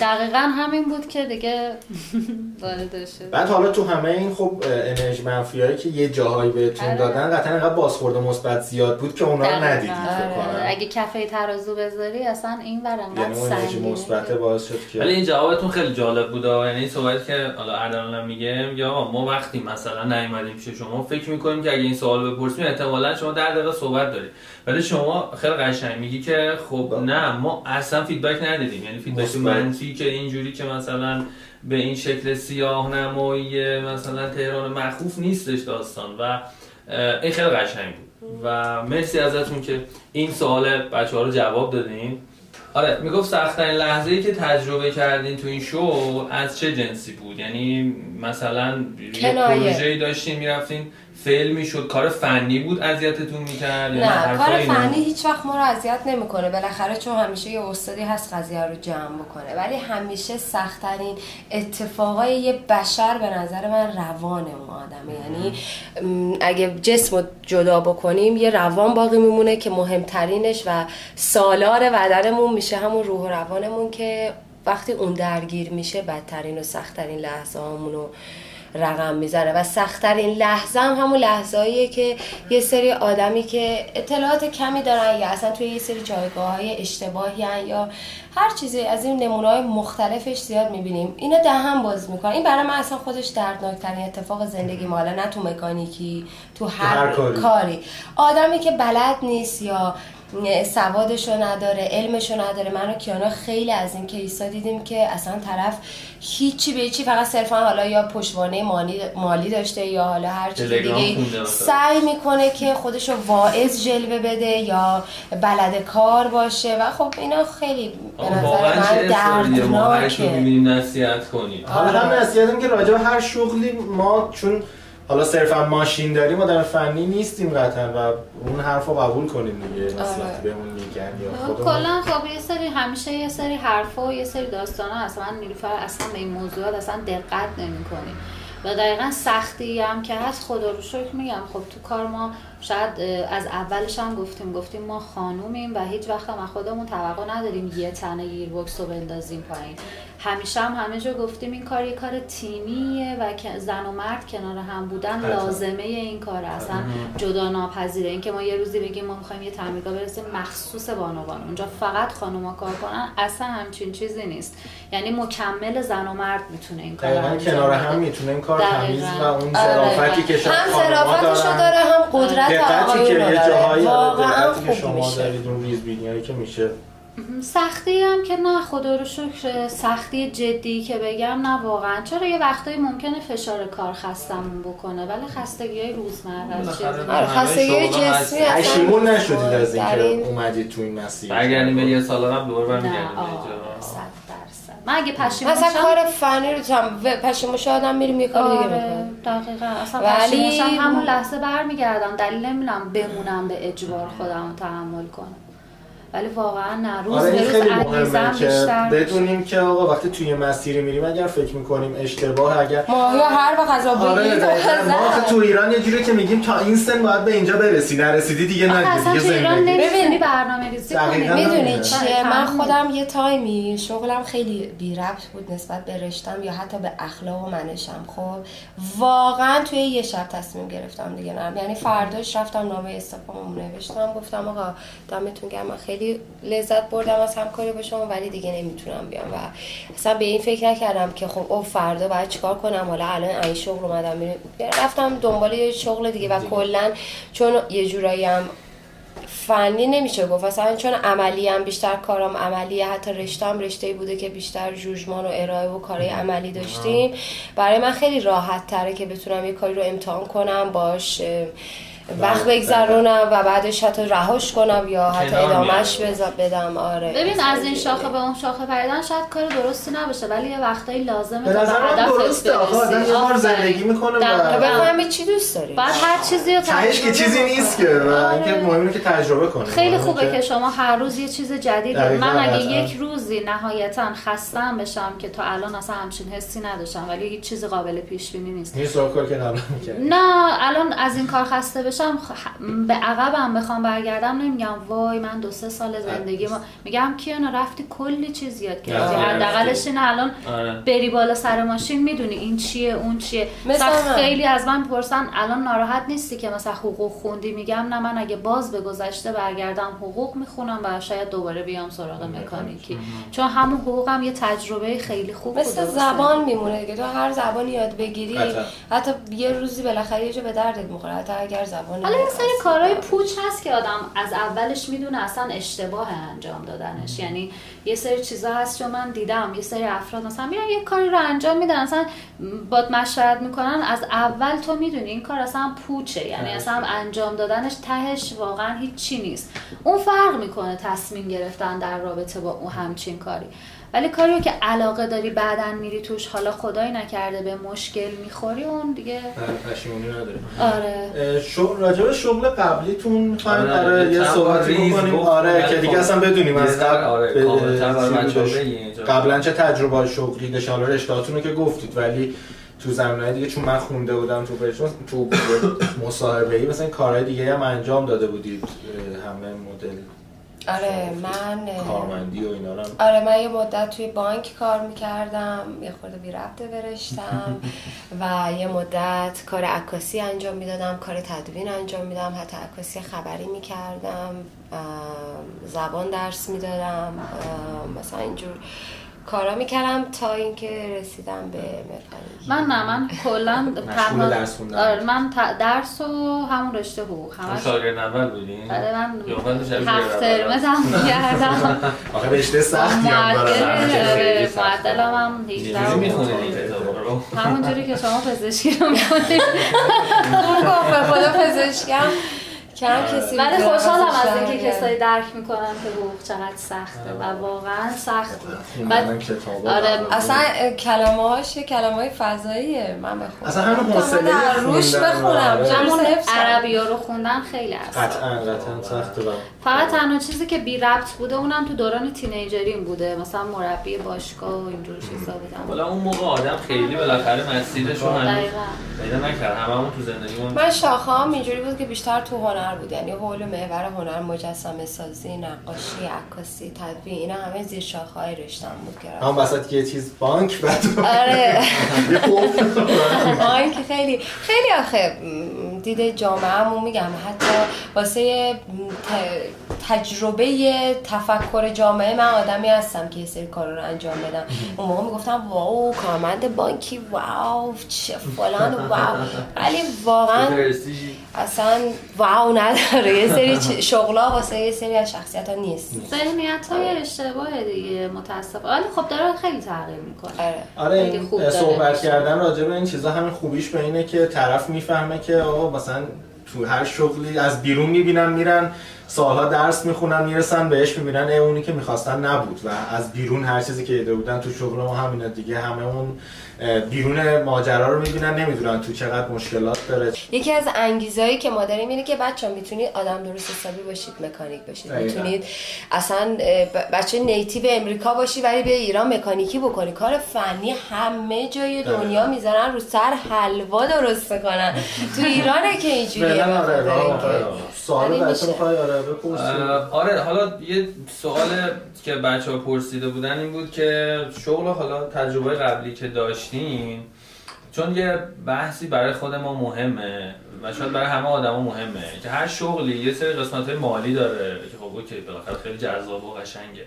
دقیقا همین بود که دیگه [LAUGHS] وارد شد بعد حالا تو همه این خب انرژی منفی هایی که یه جاهایی بهتون آره. دادن قطعا اینقدر بازخورد مثبت زیاد بود که اونا رو. ندیدید آره. اگه کفه ترازو بذاری اصلا این بر انقدر یعنی مثبت باعث شد که ولی این جوابتون خیلی جالب بود یعنی این صحبت که حالا اردلان هم میگه یا ما وقتی مثلا نیومدیم پیش شما فکر می‌کنیم که اگه این سوال بپرسیم احتمالا شما در دقیقه صحبت دارید ولی شما خیلی قشنگ میگی که خب نه ما اصلا feedback ندیدیم یعنی feedback. منفی که اینجوری که مثلا به این شکل سیاه نمایی مثلا تهران مخوف نیستش داستان و این خیلی قشنگ بود. و مرسی ازتون که این سوال بچه ها رو جواب دادین. آره می‌گفت سختترین لحظه ای که تجربه کردین تو این شو از چه جنسی بود؟ یعنی مثلا یه. پروژه‌ای داشتین می‌رفتین فیل می‌شد. کار فنی بود اذیتتون می‌کرد؟ نه کار فنی هیچ وقت ما رو اذیت نمی‌کنه. بالاخره چون همیشه یه استادی هست قضیه رو جمع بکنه. ولی همیشه سختترین اتفاقای یه بشر به نظر من روان اون آدمه. یعنی اگه جسم رو جدا بکنیم یه روان باقی میمونه که مهمترینش و سالار بدنمون میشه همون روح و روانمون که وقتی اون درگیر میشه بدترین و سختترین لحظه رو رقم می‌زنه و سختترین لحظه هم همون لحظه‌ایه که یه سری آدمی که اطلاعات کمی دارن یا اصلا توی یه سری جایگاه های اشتباهی هن یا هر چیزی از این نمونه های مختلفش زیاد می‌بینیم. اینا دهن باز می‌کنن. این برای من اصلا خودش دردناکترین اتفاق زندگی ماله نه تو مکانیکی تو هر, هر کاری. کاری. آدمی که بلد نیست یا سوادشو نداره علمشو نداره. من و کیانا خیلی از این کیسا دیدیم که اصلا طرف هیچی به هیچی فقط صرفا حالا یا پشتوانه مالی, مالی داشته یا حالا هر چیز دیگه. سعی می‌کنه که خودشو واعظ جلوه بده یا بلد کار باشه. و خب اینا خیلی به نظر من ما دردناکه می‌بینیم نصیحت کنیم. حالا هم نصیحتم که راجع به هر شغلی ما چون حالا صرفا ماشین داریم آدم فنی نیستیم قطعا و اون حرف رو قبول کنیم دیگه. نصیحتی بهمون میگن یا خودمون. کلا خب یه سری همیشه یه سری حرفا و یه سری داستانا من نیلوفر اصلا به این موضوعات اصلا دقت نمی‌کنیم و دقیقا سختی هم که هست خدا رو شکر میگم. خب تو کار ما شاید از اولش هم گفتیم گفتیم ما خانومیم و هیچ وقت هم خودمون توقع نداریم یه تنه گیربکس رو بندازیم پایین. همیشه هم همه جا گفتیم این کار یه کار تیمیه و زن و مرد کنار هم بودن لازمه این کار اصلا جدا ناپذیره. اینکه ما یه روزی بگیم ما می‌خوایم یه تعمیرگاه برسیم مخصوص بانوان. اونجا فقط خانوما کار کنن اصلا همچین چیزی نیست. یعنی مکمل زن و مرد می‌تونه این کار کنار هم می‌تونه این کار تمیز و اون ظرافتی که شما هم ظرافتشو داره هم قدرت آقایون داره واقعا خوب میشه. دارید اون ریزبینی که میشه. سختی هم که نه خدا رو شکر. سختی جدی که بگم نه واقعا. چرا یه وقتایی ممکنه فشار کار خستمون بکنه؟ ولی خستگی های روزمره خستگی جسمی پشیمون نشدید از اینکه اومدید تو این مسیر. برگردیم به یه سال قبل دوباره برمیگردیم من اگه پشیمون مثلا کار فنی رو هم پشیمون شدم میریم یه کار دیگه آره، دقیقاً. اصلا ولی همون لحظه برمیگردم. دلیل نمی‌دونم بمونم به اجبار خودم تحمل کنم. ولی واقعا نه. روز آره خیلی مهمه که بدونیم که آقا وقتی توی مسیری میریم اگر فکر می‌کنیم اشتباه اگر ما یا هر وقت غذا آره ما تو ایران یه جوری که میگیم تا این سن باید به اینجا برسی نرسیدی دیگه نه دیگه زندگی. ببینی برنامه ریزی می‌دونی چیه؟ من خودم یه تایمی شغلم خیلی بی ربط بود نسبت به رشتم یا حتی به اخلاق و منشم. خب واقعا توی یه شب تصمیم گرفتم دیگه نرم. یعنی فرداش رفتم نامه استعفامو نوشتم گفتم آقا دمتون گرم. خیلی خیلی لذت بردم از همکاری با شما ولی دیگه نمی‌تونم بیام و اصلا به این فکر نکردم که خب او فردا باید چیکار کنم؟ حالا الان این شغل اومدم رفتم دنبال یه شغل دیگه و کلا چون یه جورایی هم فنی نمیشه گفت. اصلا چون عملی هم بیشتر کارم عملیه حتی رشتم رشته بوده که بیشتر جوجمان و ارائه و کارهای عملی داشتیم. برای من خیلی راحت تره که بتونم یه کاری رو امتحان کنم باش وقت بگذرونم و بعدش حتی رهاش کنم یا حتی ادامهش بدم. آره. ببین از این شاخه به اون شاخه پریدن شاید کار درستی نباشه ولی یه وقتایی لازمه به هدف درسته. آدم یه بار زندگی می‌کنه و بفهمی چی دوست داری؟ بعد هر چیزی رو تهش که چیزی نیست که آره. اینکه مهمه که تجربه کنی. خیلی خوبه که شما هر روز یه چیز جدید من اگه یک روزی نهایتا خستم بشم که تا الان اصلا همچین حسی نداشتم ولی هیچ چیز قابل پیش بینی نیست نیست کار که نه الان از این کار خسته بشم به عقبم بخوام برگردم نمیگم وای من دو سه سال زندگی ما میگم کیانا رفتی کلی چیز یاد گرفتی. حداقلش این الان آره. بری بالا سر ماشین می‌دونی این چیه اون چیه. مثلا خیلی از من پرسن الان ناراحت نیستی که مثلا حقوق خوندی؟ میگم نه من اگه باز به گذشته برگردم حقوق می‌خونم و شاید دوباره بیام سراغ مکانیکی. چون همون حقوقم یه تجربه خیلی خوب مثل زبان میمونه که تو هر زبانی یاد بگیری حتی یه روزی بالاخره یه جا به دردت می‌خوره. حتی اگر زبان حالا یه سری کارهای پوچ هست که آدم از اولش می‌دونه اصلا اشتباه انجام دادنش. یعنی یه سری چیزا هست که من دیدم یه سری افراد مثلا میرن یه کاری رو انجام میدن اصلا باد مشورت می‌کنن. از اول تو می‌دونی این کار اصلا پوچه. یعنی. اصلا انجام دادنش تهش واقعا هیچ چی نیست. اون فرق می‌کنه تصمیم گرفتن در رابطه با اون همچین کاری. ولی کاری که علاقه داری بعدا میری توش حالا خدای نکرده به مشکل می‌خوری اون دیگه. پشیمونی نداره آره. شغل راجب شغل قبلیتون می‌خوایم آره, آره یه صحبتی بکنیم. آره که دیگه اصلا بدونیم از قبل آره قبلا چه تجربه شغلی داشت حالا رشتهاتون رو که گفتید ولی تو زمینه دیگه چون من خونده بودم تو تو [COUGHS] مصاحبه ای مثلا کارهای دیگه هم انجام داده بودید همه مدل. آره من کارمندی و اینا آره من یه مدت توی بانک کار می‌کردم یه خورده بی ربطه برشتم [LAUGHS] و یه مدت کار عکاسی انجام می‌دادم کار تدوین انجام میدم حتی عکاسی خبری می‌کردم زبان درس می‌دادم مثلا اینجور کارا می‌کردم تا اینکه رسیدم به مکانیک من نه من کلا درس آره من درس و همون رشته حقوق همش شاگرد اول بودین؟ بله من هفت ترم کردم آخه رشته سختی هم دارم معدلم هم 18 همون جوری که شما پزشکی رو می‌کنید [LAUGHS] اون گفت به خدا پزشکم. کم کسی ولی خوشحالم از اینکه شهر کسایی درک می‌کنن که حقوق چقدر سخته و واقعا سخت بود. خوندن بعد کتابا آره. اصلا کلمه هاش کلمه های فضاییه. من بخونم اصلا همون حوصله در روش بخونم. آره. همون. عربی رو خوندن خیلی اصلا قطعا قطعا سخته فقط تنها چیزی که بی ربط بوده اونم تو دوران تینیجریم بوده. مثلا مربی باشگاه و اینجور چیزا بودم حالا اون موقع آدم خیلی بالاخره هنوز دقیقاً. پیدا نکرد. هممون تو زندگیمون من شاخه هم اینجوری بود که بیشتر تو هنر بود یعنی حول و محور هنر مجسمه سازی نقاشی عکاسی تدوین اینا همه زیر شاخه های رشتم بود که هم وسط یه چیز بانک بعد آره. [LAUGHS] که خیلی خیلی آخه م، دید جامعهمون میگم. حتی واسه تجربه تفکر جامعه من آدمی هستم که یه سری کارا رو انجام بدم. اون موقع می‌گفتم واو کارمند بانکی واو چه فلان واو. ولی واقعا. اصلا واو نداره. یه سری شغلا واسه یه سری از شخصیت ها نیست. ذهنیت های اشتباه دیگه متاسف ولی خب داره خیلی تغییر می‌کنه. آره. آره خوب صحبت. کردن راجع به این چیزا همین خوبیش به اینه که طرف می‌فهمه که آقا مثلا تو هر شغلی از بیرون می‌بینن میرن. سالها درس می‌خونن می‌رسن بهش می‌بینن اونی که می‌خواستن نبود. و از بیرون هر چیزی که دیده بودن تو شغل ما همینه دیگه همه اون بیرون ماجرا رو می‌بینن نمی‌دونن تو چقدر مشکلات داره. یکی از انگیزهایی که ما داریم اینه که بچه می‌تونید آدم درست حسابی باشید مکانیک باشید. می‌تونید اصلا بچه نیتیو امریکا باشی ولی به ایران مکانیکی بکنی کار فنی همه جای دنیا می‌ذارن رو سر حلوا درست کنن. تو ایرانه که اینجوریه. آره آره. سوال آره اه، آره حالا یه سوال که بچه ها پرسیده بودن این بود که شغل حالا تجربه قبلی که داشتین چون یه بحثی برای خود ما مهمه و شاید برای همه آدما مهمه که هر شغلی یه سری قسمت های مالی داره که خب اوکی بالاخره خیلی جذاب و قشنگه.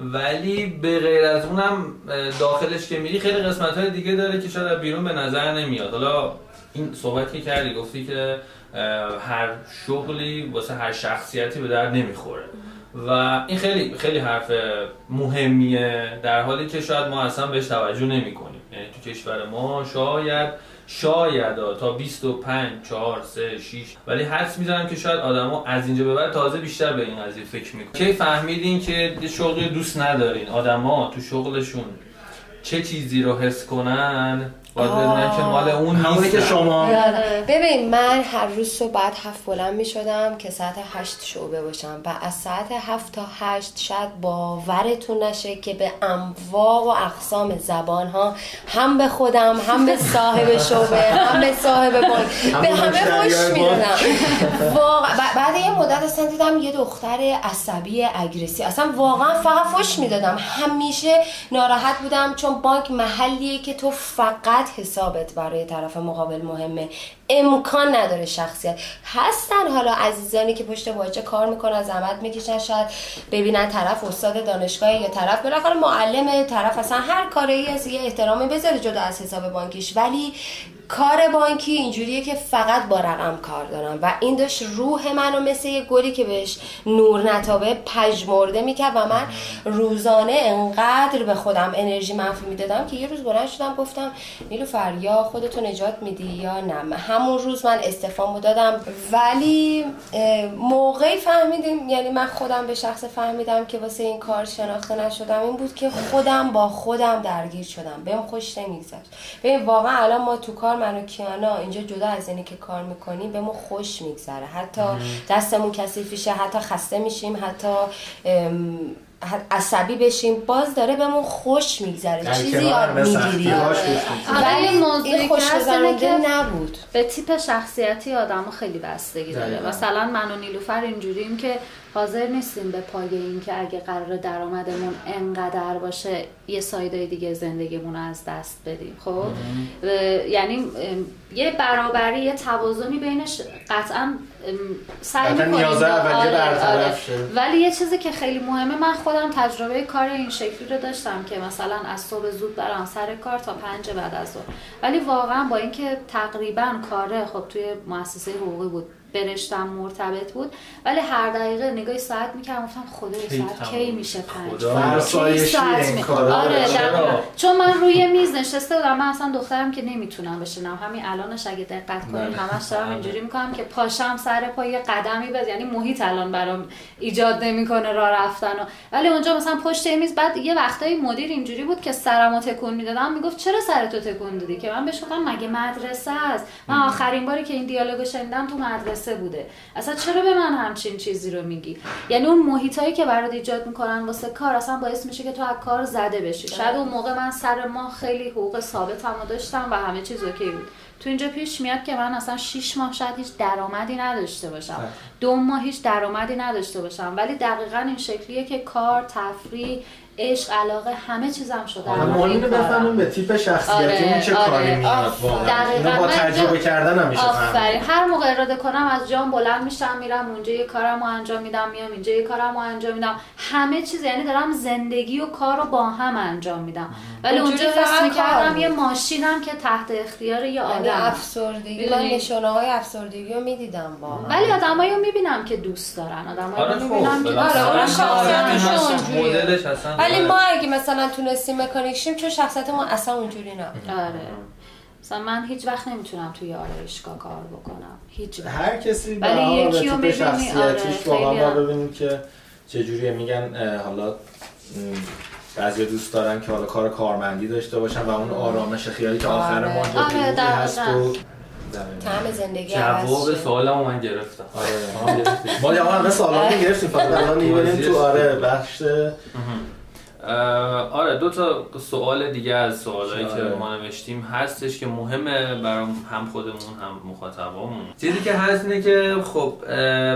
ولی به غیر از اونم داخلش که میری خیلی قسمت های دیگه داره که شاید بیرون به نظر نمیاد. حالا این صحبت که کردی گفتی که هر شغلی واسه هر شخصیتی به درد نمی‌خوره. و این خیلی خیلی حرف مهمیه. در حالی که شاید ما اصلا بهش توجه نمی کنیم. یعنی تو کشور ما شاید شاید تا 25 4 3 6 ولی حدس می‌زنم که شاید آدما از اینجا به بعد تازه بیشتر به این قضیه فکر می‌کنن. کی فهمیدین که یه شغلی دوست ندارین؟ آدما تو شغلشون چه چیزی رو حس کنن؟ بدونن که مال اون همونی که. شما آره. ببین من هر روز صبح بعد هفت بلند می شدم که ساعت هشت شعبه باشم و از ساعت هفت تا هشت شاید باورتون نشه که به انواع و اقسام زبان ها هم به خودم هم به صاحب شعبه هم به صاحب بانک به همه خوش بانک. می‌دادم واقعا ب- بعد یه مدت اصلا دیدم یه دختر عصبی اگریسی اصلا واقعا فقط فش می‌دادم همیشه ناراحت بودم چون بانک محلیه که تو فقط حسابت برای طرف مقابل مهمه. امکان نداره شخصیت. هستن حالا عزیزانی که پشت واژه کار می‌کنن زحمت می‌کشن شاید ببینن طرف استاد دانشگاه یا طرف بالاخره معلم طرف اصلا هر کاری از یه احترامی بذاره جدا از حساب بانکیش. ولی کار بانکی اینجوریه که فقط با رقم کار دارم و این داشت روح منو مثل یه گلی که بهش نور نتابه پژمرده می‌کرد و من روزانه انقدر به خودم انرژی منفی می‌دادم که یه روز بلند شدم گفتم نیلوفر یا خودتو نجات میدی یا نه؟ همون روز من استفامو دادم. ولی موقعی فهمیدیم یعنی من خودم به شخص فهمیدم که واسه این کار شناخته نشدم. این بود که خودم با خودم درگیر شدم. بهم خوش نمیگذشت. ببین واقعا الان ما تو کار من و کیانا اینجا جدا از اینی که کار می‌کنیم بهمون خوش میگذره. حتی دستمون کثیف میشه حتی خسته میشیم حتی عصبی بشیم باز داره بهمون خوش میگذره چیزی یاد می‌گیری. آره، ولی موضوعی که که- نبود به تیپ شخصیتی آدم خیلی بستگی داره. مثلا من و نیلوفر اینجوریم که حاضر نیستیم به پای این که اگه قرار درآمدمون انقدر باشه یه سایدای دیگه زندگیمون رو از دست بدیم خب؟ یعنی یه برابری یه توازنی بینش قطعا سعی می‌کنیم آره، آره. ولی یه چیزی که خیلی مهمه من خودم تجربه کار این شکلی رو داشتم که مثلا از صبح زود برم سر کار تا پنج بعد از ظهر. ولی واقعا با اینکه تقریبا کاره خب توی مؤسسه حقوقی بود برشتم مرتبط بود ولی هر دقیقه نگاه ساعت می‌کردم گفتم خدای کی ساعت کی میشه؟ پنج خدا. ساعت می-. آره. چون من روی میز نشسته بودم من اصلا دخترم که نمی‌تونم بشینم همین الانش اگه دقت بله. همش دارم اینجوری می‌کنم که پاشم سر پا یه قدمی بز یعنی محیط الان برام ایجاد نمی‌کنه راه رفتن و ولی اونجا مثلا پشت میز بعد یه وقتایی مدیر اینجوری بود که سرمو تکون می‌دادم می‌گفت چرا سرتو تکون دادی که من بهش گفتم مگه مدرسه است من آخرین باری که این دیالوگو شنیدم تو مدرسه بوده. اصلا چرا به من همچین چیزی رو میگی؟ یعنی اون محیطایی که برات ایجاد می‌کنن واسه کار اصلا باعث میشه که تو از کار زده بشی. شاید اون موقع من سر ما خیلی حقوق ثابتم رو داشتم و همه چیز اوکی بود. تو اینجا پیش میاد که من اصلا 6 ماه شاید هیچ درآمدی نداشته باشم. دو ماه هیچ درآمدی نداشته باشم. ولی دقیقا این شکلیه که کار تفریح عشق علاقه همه چیزم شده. آره، ما این اینو. بفهمیم به تیپ شخصیتیمون آره، چه آره. کاری میاد. واقعا. با من تجربه کردن هم میشه آفرین. فهمید هر موقع اراده کنم از جام بلند میشم میرم اونجا یه کارم رو انجام میدم میام اینجا یه کارم رو انجام میدم. همه چیز یعنی دارم زندگی و کار رو با هم انجام میدم. ولی اونجوری اونجا فقط می‌کردم. یه ماشینم که تحت اختیار یه یعنی آدم افسردگی من؟ نشانه های افسردگی رو می‌دیدم واقعا. ولی آدمایی رو می‌بینم که دوست دارن. آدمایی آره رو خب می‌بینم که بالاخره آره، اون شخصیتش شخصیتشون هست، اونجوریه. مدلش اصلا ولی آره. ما اگه مثلا تونستیم مکانیک شیم چون شخصیت ما اصلا اونجوری نبود آره مثلا من هیچ وقت نمی‌تونم توی آرایشگاه کار بکنم هیچ وقت هر کسی ولی یکی رو شخصیتیش آره، هم. ببینیم که چجوریه میگن حالا بعضی دوست دارن که حالا کار کارمندی داشته باشن و اون آرامش خیالی که آخر آره. ما آره، هست. و طعم زندگی جواب شد. سوالمو من گرفتم آره ما همه رو گرفتیم فقط الان تو آره بخش آره دو تا سوال دیگه از سوالایی که آره. ما نوشتیم هستش که مهمه برای هم خودمون هم مخاطبامون. چیزی که هست اینه که خب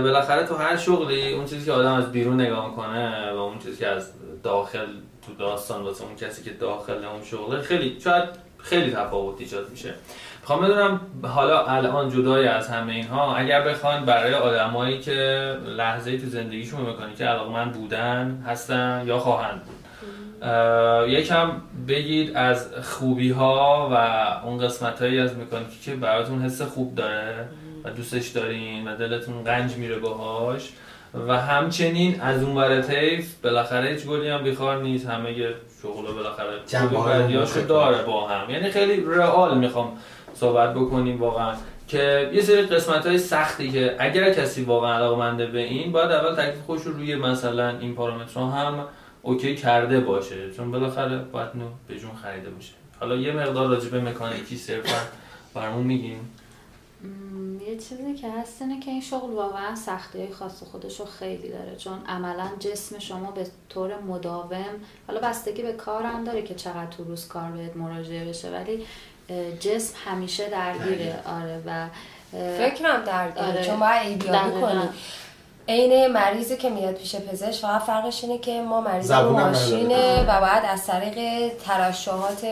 بالاخره تو هر شغلی اون چیزی که آدم از بیرون نگاه می‌کنه و اون چیزی که از داخل تو داستان واسه اون کسی که داخل اون شغله خیلی شاید خیلی تفاوت ایجاد میشه. می‌خوام بدونم حالا الان جدای از همه اینها اگر بخواین برای آدمایی که لحظه تو زندگیشون می‌کنی که علاقمند بودن هستن یا خواهند بود. یکم بگید از خوبی ها و اون قسمت هایی از مکانیکی که براتون حس خوب داره و دوستش دارین و دلتون قنج میره باهاش. و همچنین از اون ور طیف بالاخره هیچ گلی هم بیخار نیست. همه یه شغل بالاخره مختلف. داره با هم. یعنی خیلی رئال می‌خوام صحبت بکنیم واقعا. که یه سری قسمت های سختی که اگر کسی واقعا علاقمنده به این باید اول تکلیف خودش رو روی مثلا این پارامترها هم اوکی کرده باشه چون بالاخره باید نو به جون خریده باشه. حالا یه مقدار راجع به مکانیکی صرفا برامون میگیم م، یه چیزی که هست اینه که این شغل واقعا سختی های خاص خودش رو خیلی داره چون عملا جسم شما به طور مداوم حالا بستگی به کارم داره که چقدر تو روز کار بهت مراجعه بشه ولی جسم همیشه درگیره. آره و فکرم درگیره آره. چون باید ایدیابی. کنی. عین مریضی که میاد پیش پزشک فقط فرقش اینه که ما مریض ماشینه و بعد از طریق ترشحات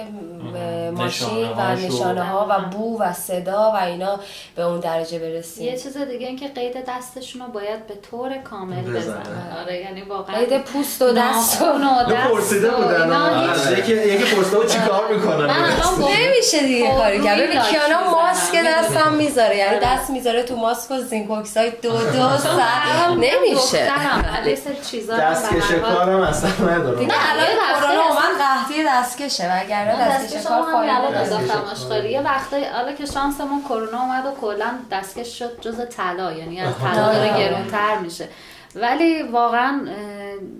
ماشین و. نشانه ها و بو و صدا و اینا به اون درجه برسیم یه چیز دیگه این که قید دستشون رو باید به طور کامل بزنه. بزنن آره یعنی واقعا قید پوست و دست و دست پرسیده و بودن. هیچ- یکی یکی پرسیده بود چیکار می‌کنن نمیشه دیگه کاری کرد روی ببین کیانا. ماسک دستم می‌ذاره یعنی آره. دست می‌ذاره تو ماسک و زینک اکساید دو دو [LAUGHS] ساعت نمیشه. ولی [LAUGHS] چیزا دستکش کارم اصلا ندارم. دیگه الان کرونا اومد قحطی دستکشه. وگرنه دستکش کار الان فایده. اضافه آشغالی. یه وقتایی حالا که شانسمون کرونا اومد و کلا دستکش شد جز طلا یعنی از طلا داره. گرونتر میشه. ولی واقعا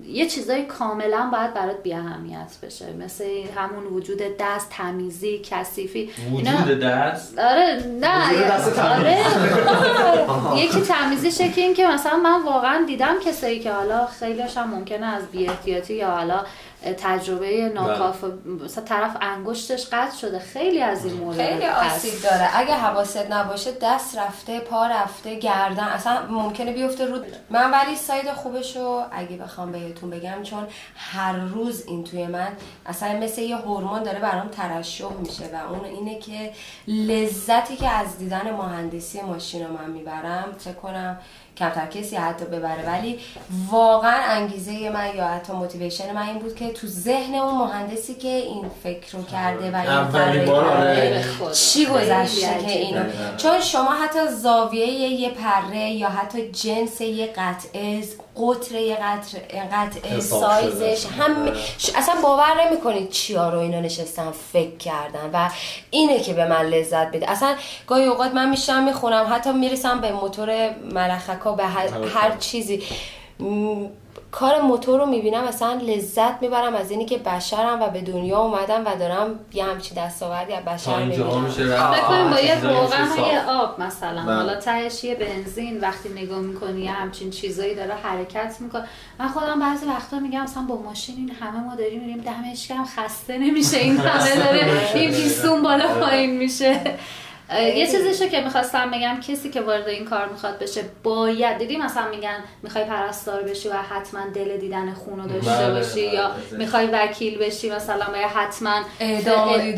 یه چیزای کاملا باید برات بی اهمیت بشه. مثل همون وجود دست تمیزی کثیفی. اینا- وجود دست؟ آره نه. وجود دست آره. [LAUGHS] یکی تمیزیشه که این که مثلا من واقعا دیدم کسایی که حالا خیلیش هم ممکنه از بی‌احتیاطی یا حالا تجربه ناکافه مثلا طرف انگشتش قطع شده. خیلی از این مورد خیلی. آسیب داره. اگه حواست نباشه دست رفته پا رفته گردن. اصلا ممکنه بیفته رو من ولی ساید خوبشو اگه بخوام بهتون بگم چون هر روز این توی من اصلا مثل یه هورمون داره برام ترشح میشه و اون اینه که لذتی که از دیدن مهندسی ماشین رو من می‌برم فکر کنم کمتر کسی حتی ببره. ولی واقعا انگیزه من یا حتی موتیویشن من این بود که تو ذهن اون مهندسی که این فکر رو کرده و این بار آره. چی گذشته که اینو. چون شما حتی زاویه یه پره یا حتی جنس یه قطعه قطر یه قطعه, قطعه سایزش. هم اصلا باور نمی‌کنید چیا رو اینا نشستن فکر کردن و اینه که به من لذت بده. اصلا گاهی اوقات من میشم می‌خونم حتی می‌رسم به موتور ملخکا به هر, هر چیزی. کار موتور رو می‌بینم مثلا لذت می‌برم از اینی که بشرم و به دنیا اومدم و دارم یه همچی دستاوردی از بشر می‌بینم. فکر با یه روغن یه آب مثلا. بله. حالا تهش یه بنزین وقتی نگاه می‌کنی یه همچین چیزایی داره حرکت می‌کنه. من خودم بعضی وقتا میگم مثلا با ماشین این همه ما داریم میریم دمش کم خسته نمیشه این همه داره [LAUGHS] این پیستون بالا پایین میشه. یه چیزیشو که می‌خواستم بگم کسی که وارد این کار می‌خواد بشه باید دیدی مثلا میگن می‌خوای پرستار بشی و حتما دل دیدن خون رو داشته بله، باشی یا بله، بله. می‌خوای وکیل بشی مثلا باید حتما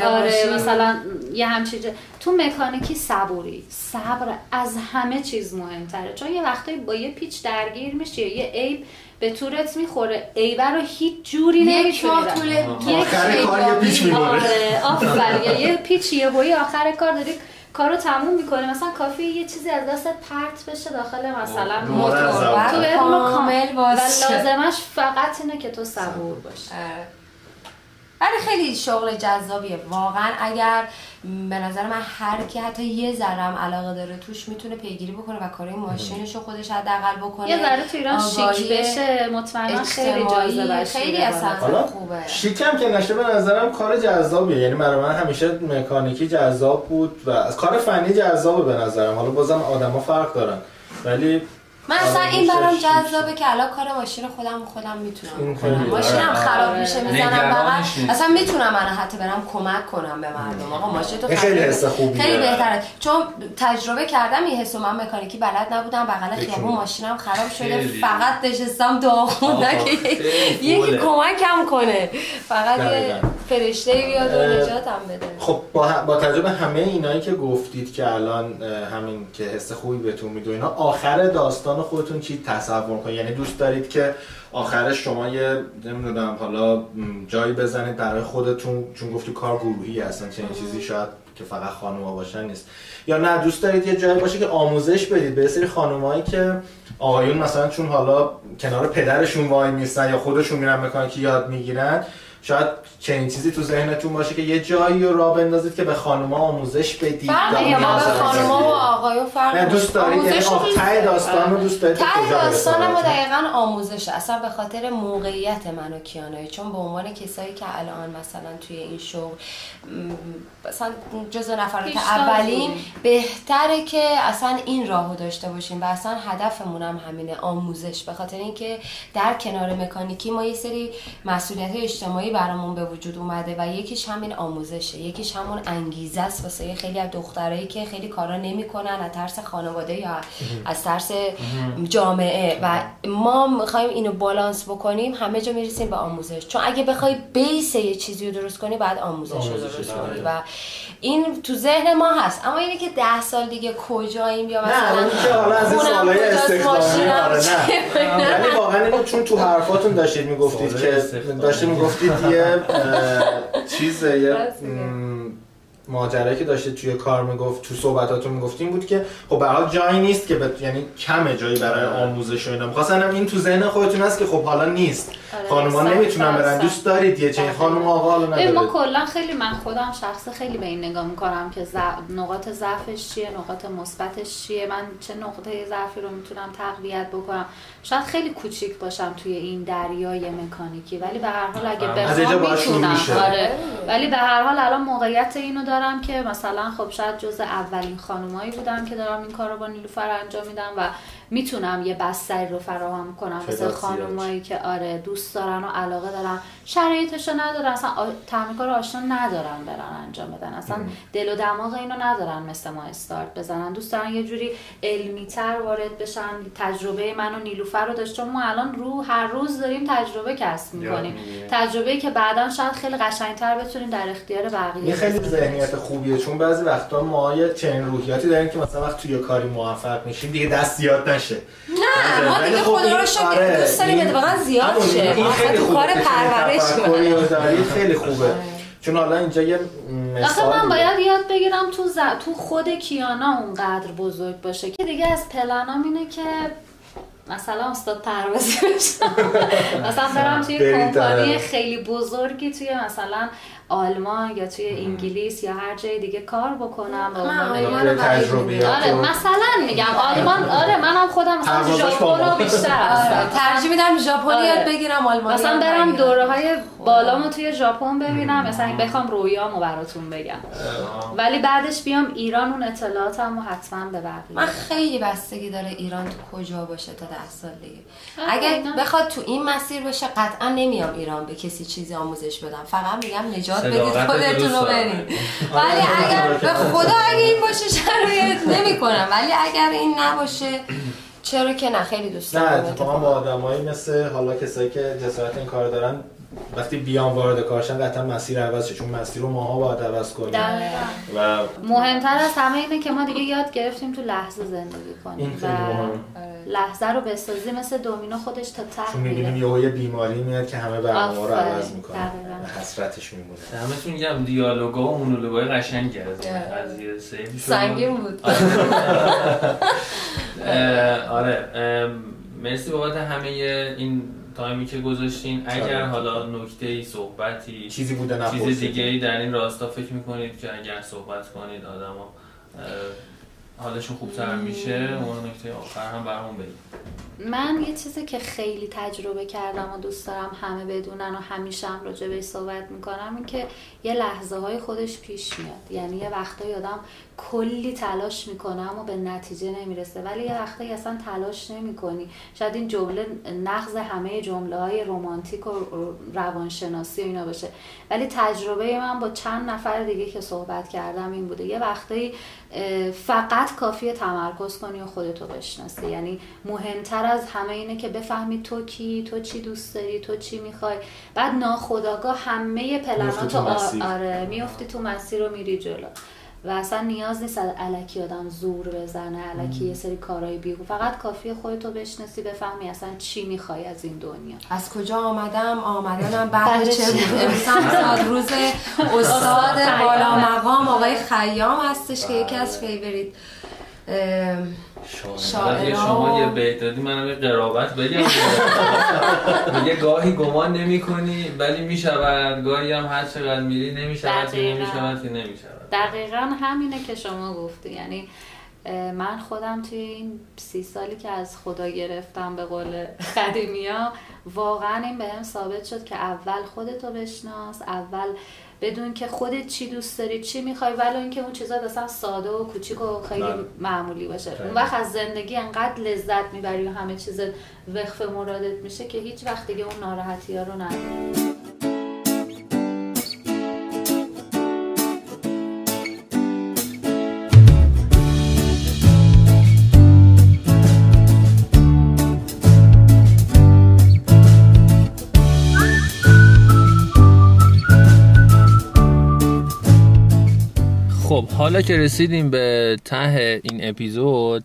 آره مثلا یه همچین تو مکانیکی صبوری. صبر از همه چیز مهمتره. چون یه وقتی با یه پیچ درگیر میشی یه عیب به تورت می‌خوره. ایبر رو هیچ جوری نمی‌تونی آخر کار یه پیچ آره یه پیچ یه آخر کار داری. کارو تموم می‌کنه. مثلا کافی یه چیزی از دستت پرت بشه داخل مثلا موتور. تو کامل و لازمش فقط اینه که تو صبور باشی. آره. ولی خیلی شغل جذابیه. واقعا اگر به نظر من هر کی حتی یه ذرم علاقه داره توش می‌تونه پیگیری بکنه و کارهای ماشینش رو خودش حداقل بکنه. یه ذره تو ایران شیک بشه مطمئنا خیلی جذابه خیلی اصلا خوبه. شیکم که نشه به نظرم کار جذابیه. یعنی برای من همیشه مکانیکی جذاب بود و از کار فنی جذابه به نظرم. حالا بازم آدما فرق دارن. ولی من اصلا این برام جذابه که الان کار ماشین خودم خودم می‌تونم کنم ماشینم خراب آره. میشه می‌زنم بغل. اصلا می‌تونم من حتی برم کمک کنم به مردم. آقا ماشین تو خیلی حس خوبیه. خیلی بهتره. چون تجربه کردم این حسو من مکانیکی بلد نبودم. بغل خیابون ماشینم خراب شده. فقط نشستم دعا خوندم که یکی کمکم کنه. فقط یه فرشته بیاد و نجاتم بده. خب با, با تجربه همه اینایی که گفتید که الان همین که حس خوبی بهتون میده اینا آخر داستان خودتون چی تصور کنید؟ یعنی دوست دارید که آخرش شما یه نمی‌دونم حالا جایی بزنید برای خودتون چون گفتی کار گروهی هستن چنین چیزی شاید که فقط خانوما باشن نیست. یا نه دوست دارید یه جایی باشه که آموزش بدید به سری خانمایی که آقایون مثلا چون حالا کنار پدرشون وای میستن یا خودشون میرن که یاد می‌گیرن شاید چنین چیزی تو ذهنتون باشه که یه جایی رو را بندازید که به خانوما آموزش بدید. فرق ما به خانوما و آقایون فرق دوست دارید. یعنی ته داستان رو دوست دارید ته داستان ما دقیقا آموزش اصلا به خاطر موقعیت من و کیانوی. چون به عنوان کسایی که الان مثلا توی این شغل مثلا جزء نفرات اولین بهتره که اصلا این راهو داشته باشیم و اصلا هدفمون هم همینه آموزش. به خاطر اینکه در کنار مکانیکی ما یه سری مسئولیت اجتماعی برامون به وجود اومده و یکیش همین آموزشه یکیش همون انگیزه است. واسه خیلی از دخترایی که خیلی کارا نمی‌کنن از ترس خانواده یا از ترس جامعه. و ما می‌خوایم اینو بالانس بکنیم همه جا می‌رسیم به آموزش. چون اگه بخوای بیس یه چیزی رو درست کنی بعد آموزش رو درست کنی. و این تو ذهن ما هست. اما اینه که ده سال دیگه کجاییم یا مثلا نه حالا از این سوالای استخدامی. آره نه. یعنی واقعا چون تو حرفاتون داشتید می‌گفتید که داشتید می‌گفتید یه چیز یه ماجرایی که داشته توی کار می‌گفت تو صحبتاتون می‌گفتیم بود که خب به جایی نیست که. یعنی کمه جایی برای. آموزش و اینا می‌خواستم این تو ذهن خودتون هست که خب حالا نیست خانوما نمی‌تونن برن. دوست دارید یه چنین خانم آقا حالا نداره ما کلا خیلی من خودم شخص خیلی به این نگاه می‌کنم که نقاط ضعفش چیه نقاط مثبتش چیه من چه نقطه ضعفی رو می‌تونم تقویت بکنم. شاید خیلی کوچیک باشم توی این دریای مکانیکی ولی به هر حال اگه بخوام می‌تونم. آره. ولی به هر حال الان موقعیت اینو دارم که مثلا خب شاید جز اولین خانمایی بودم که دارم این کار رو با نیلوفر انجام میدم و می‌تونم یه بستری رو فراهم کنم. مثل خانمایی که آره دوست دارن و علاقه دارن. شرایطش رو ندارن. اصلا تعمیرکار آشنا ندارن برن انجام بدن. اصلا دل و دماغ اینو ندارن مثل ما استارت بزنن. دوست دارن یه جوری علمی تر وارد بشن. تجربه من و نیلوفر رو داشت. ما الان رو هر روز داریم تجربه کسب می‌کنیم. تجربه که بعدا شاید خیلی قشنگتر بتونیم در اختیار بقیه خیلی. ذهنیت خوبیه. چون بعضی وقتا ما یه چنین روحیاتی داریم که مثلا وقت توی کاری موفق میشیم دیگه دست زیاد نشه. نه ما دیگه خب خدا رو شکر آره، دوست داریم اتفاقا زیاد شه. این خیلی خوبه. کار پرورش خیلی خوبه. چون حالا اینجا یه مثال من باید یاد بگیرم تو ز... تو خود کیانا اونقدر بزرگ باشه که دیگه از پلنام اینه که مثلا استاد پروازی بشم [LAUGHS] مثلا برم توی کمپانی خیلی بزرگی توی مثلا آلمان یا توی انگلیس یا هر جای دیگه کار بکنم. آره و- مثلا میگم آلمان آره منم خودم مثلا ژاپن. رو بیشتر [LAUGHS] آره ترجیح میدم ژاپنی آره. یاد بگیرم آلمانی مثلا برم. دوره های بالامو توی ژاپن ببینم مثلا بخوام رویامو براتون بگم. ولی بعدش بیام ایران اون اطلاعاتم رو حتما به بقیه. من. خیلی بستگی داره ایران تو کجا باشه تا ده سال دیگه آره، اگر بخواد تو این مسیر باشه قطعا نمیام ایران به کسی چیزی آموزش بدم. فقط میگم نجات بدید خودتون رو. برید [LAUGHS] ولی اگر به خدا اگه این باشه شرایط نمی‌کنم. ولی اگر این نباشه چرا که نه خیلی دوست نه دارم اتفاقا با آدمایی مثل حالا کسایی که جسارت این کار دارن وقتی بیان وارد کارشن قطعا مسیر عوض شه چون مسیر رو ماها باید عوض کنیم. و مهمتر از همه اینه که ما دیگه یاد گرفتیم تو لحظه زندگی کنیم و لحظه رو بسازی مثل دومینو خودش تا ته چون می‌بینیم یه یه بیماری میاد که همه برنامه رو. عوض می‌کنه دقیقاً. حسرتش میمونه همتون میگم دیالوگا و مونولوگای قشنگی از این آره. قضیه شد. سنگین بود آره ام، مرسی بابت همه این تایمی که گذاشتین اگر؟ حالا نکته ای صحبتی چیزی بوده چیز نپرسید دیگه ای در این راستا فکر می‌کنید که اگر صحبت کنید آدما حالشون خوبتر میشه اون نکته آخر هم برام بگید من یه چیزی که خیلی تجربه کردم و دوست دارم همه بدونن و همیشه هم راجع بهش صحبت می‌کنم این که یه لحظه های خودش پیش میاد. یعنی یه وقتایی آدم کلی تلاش می‌کنه اما به نتیجه نمی‌رسه. ولی یه وقتایی اصلا تلاش نمی‌کنی. شاید این جمله نقض همه جمله های رومانتیک و روانشناسی و اینا باشه. ولی تجربه من با چند نفر دیگه که صحبت کردم این بوده. یه وقتایی اه، فقط کافیه تمرکز کنی و خودتو بشناسی. یعنی مهمتر از همه اینه که بفهمی تو کی تو چی دوست داری تو چی می‌خوای. بعد ناخداگاه همه میفتی پلناتو تو مسیر. آره میفتی تو مسیر رو میری جلو. و اصلا نیاز نیست از علکی آدم زور بزنه علکی یه سری کارهای بیهو. فقط کافیه خودتو بشناسی بفهمی اصلا چی می‌خوای از این دنیا. از کجا آمدم؟ آمدنم بعد چه؟ بود [LAUGHS] سال روز استاد. بالا مقام آقای خیام هستش که یکی از favorite شاعران. شما یه بیت دادی منم یه قرابت بگم میگه [LAUGHS] گاهی گمان نمی کنی ولی می‌شود گاهی هم هر چقدر میری نمی‌شود که دقیقاً. نمی‌شود که نمی‌شود دقیقا همینه که شما گفتی یعنی من خودم توی این سی سالی که از خدا گرفتم به قول قدیمیا واقعا این بهم ثابت شد که اول خودتو بشناس اول بدون که خودت چی دوست داری چی می‌خوای ولی اینکه اون چیزا اصلا ساده و کوچیک و خیلی بله. معمولی باشه خیلی. اون وقت از زندگی انقدر لذت می‌بری و همه چیز وقف مرادت میشه که هیچ وقت دیگه اون ناراحتی ها رو نداری خب حالا که رسیدیم به ته این اپیزود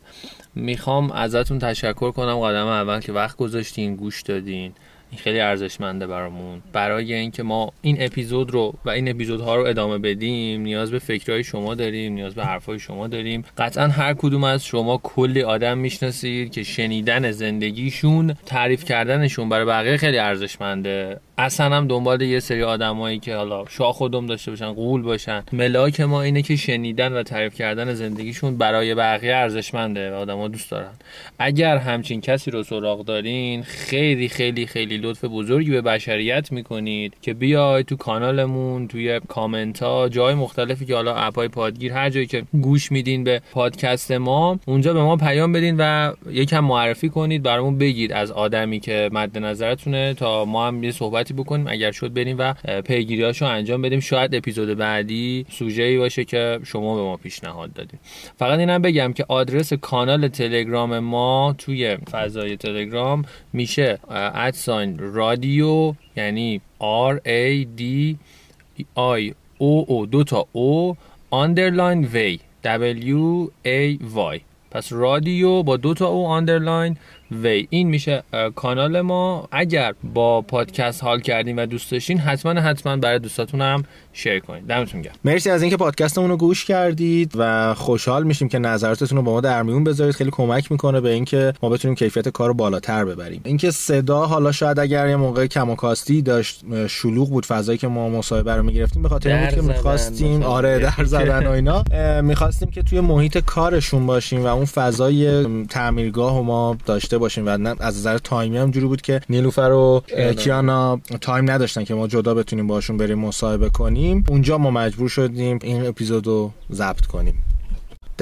می‌خوام ازتون تشکر کنم. قدم اول که وقت گذاشتین گوش دادین. این خیلی ارزشمنده برامون. برای اینکه ما این اپیزود رو و این اپیزودها رو ادامه بدیم نیاز به فکرهای شما داریم نیاز به حرفهای شما داریم. قطعا هر کدوم از شما کلی آدم می‌شناسید که شنیدن زندگیشون تعریف کردنشون برای بقیه خیلی ارزشمنده. اصلا هم دنبال یه سری آدمایی که حالا شاخ و دم داشته باشن قول باشن. ملاک ما اینه که شنیدن و تعریف کردن زندگیشون برای بقیه ارزشمنده و آدما دوست دارن. اگر همچین کسی رو سراغ دارین خیلی خیلی خیلی لطف بزرگی به بشریت می‌کنید که بیاید تو کانالمون توی کامنت جای مختلفی که حالا اپای پادگیر هر جایی که گوش میدین به پادکست ما اونجا به ما پیام بدین و یکم معرفی کنید برامون بگید از آدمی که مد نظرتونه تا ما هم یه صحبتی بکنیم. اگر شد بریم و پیگیریاشو انجام بدیم. شاید اپیزود بعدی سوژه‌ای باشه که شما به ما پیشنهاد دادید فقط اینم بگم که آدرس کانال تلگرام ما توی فضای تلگرام میشه at sign رادیو یعنی R A D I O O دو تا O underline way W A Y پس رادیو با دو تا O underline way. این میشه کانال ما. اگر با پادکست حال کردین و دوست داشتین حتما حتما برای دوستاتون هم شیر کنید دمتون گرم. مرسی از اینکه پادکستمون رو گوش کردید و خوشحال میشیم که نظراتتون رو با ما در میون بذارید. خیلی کمک می‌کنه به اینکه ما بتونیم کیفیت کار رو بالاتر ببریم. اینکه صدا حالا شاید اگر یه موقع کماکاستی داشت شلوغ بود فضایی که ما مصاحبه رو می‌گرفتیم به خاطر اینکه که می‌خواستیم آره در زدن و اینا می‌خواستیم که توی محیط کارشون باشیم و اون فضای تعمیرگاه و ما داشته باشیم و از نظر تایمی هم جوری بود که نیلوفر و کیانا تایم نداشتن که ما جدا بتونیم باشون بریم مصاحبه کنیم. اونجا ما مجبور شدیم این اپیزودو ضبط کنیم.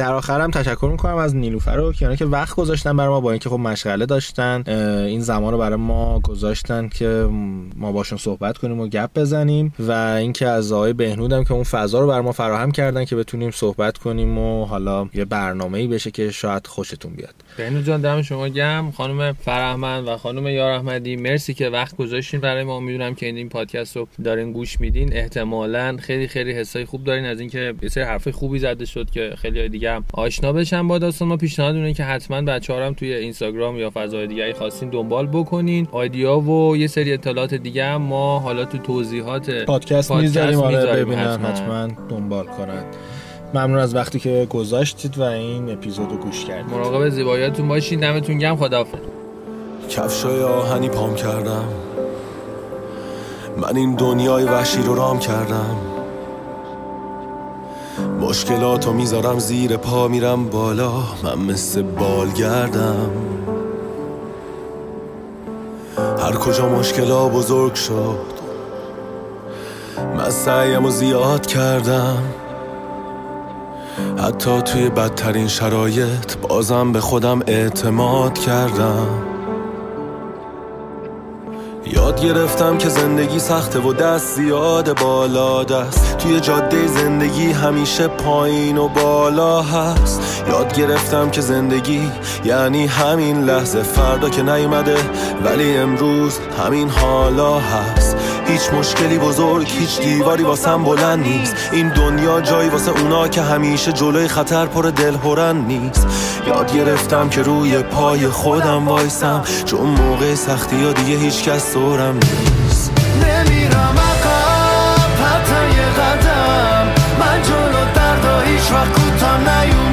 در آخرم تشکر می‌کنم از نیلوفر و کیانا که وقت گذاشتن برای ما با اینکه خب مشغله داشتن این زمان رو برای ما گذاشتن که ما باشون صحبت کنیم و گپ بزنیم و اینکه از آقای بهنودم که اون فضا رو برای ما فراهم کردن که بتونیم صحبت کنیم و حالا یه برنامه‌ای بشه که شاید خوشتون بیاد. بهنود جان دم شما گم خانم فرهمند و خانم یار احمدی مرسی که وقت گذاشتین برای ما. می‌دونم که این پادکست رو دارین گوش میدین. احتمالا خیلی خیلی حسای خوب دارین از اینکه یه سری حرف خوبی زده شد که خیلی دیگه آشنا بشن با داستان. ما پیشنهاد اینه که حتما بچه‌ها هم توی اینستاگرام یا فضای دیگه خواستین دنبال بکنین. آیدیا و یه سری اطلاعات دیگه هم ما حالا تو توضیحات پادکست, می‌ذاریم. آره ببینن حتما. دنبال کنن ممنون از وقتی که گذاشتید و این اپیزودو گوش کردید. مراقب زیباییتون باشین. دمتون گرم. خداحافظ. کفشای آهنی پام کردم. من این دنیای وحشی رو رام کردم. مشکلاتو می‌ذارم زیر پا میرم بالا. من مثل بالگردم. هر کجا مشکلا بزرگ شد من سعیم و زیاد کردم. حتی توی بدترین شرایط بازم به خودم اعتماد کردم. یاد گرفتم که زندگی سخته و دست زیاد بالا دست. توی جاده زندگی همیشه پایین و بالا هست. یاد گرفتم که زندگی یعنی همین لحظه فردا که نیومده ولی امروز همین حالا هست. هیچ مشکلی بزرگ هیچ دیواری واسم بلند نیست. این دنیا جایی واسه اونا که همیشه جلوی خطر پر دل هرن نیست. یاد گرفتم که روی پای خودم وایسم. چون موقع سختی ها دیگه هیچ کس سورم نیست. نمیرم عقب حتی یه قدم. من جلو دردا هیچ وقت نیوم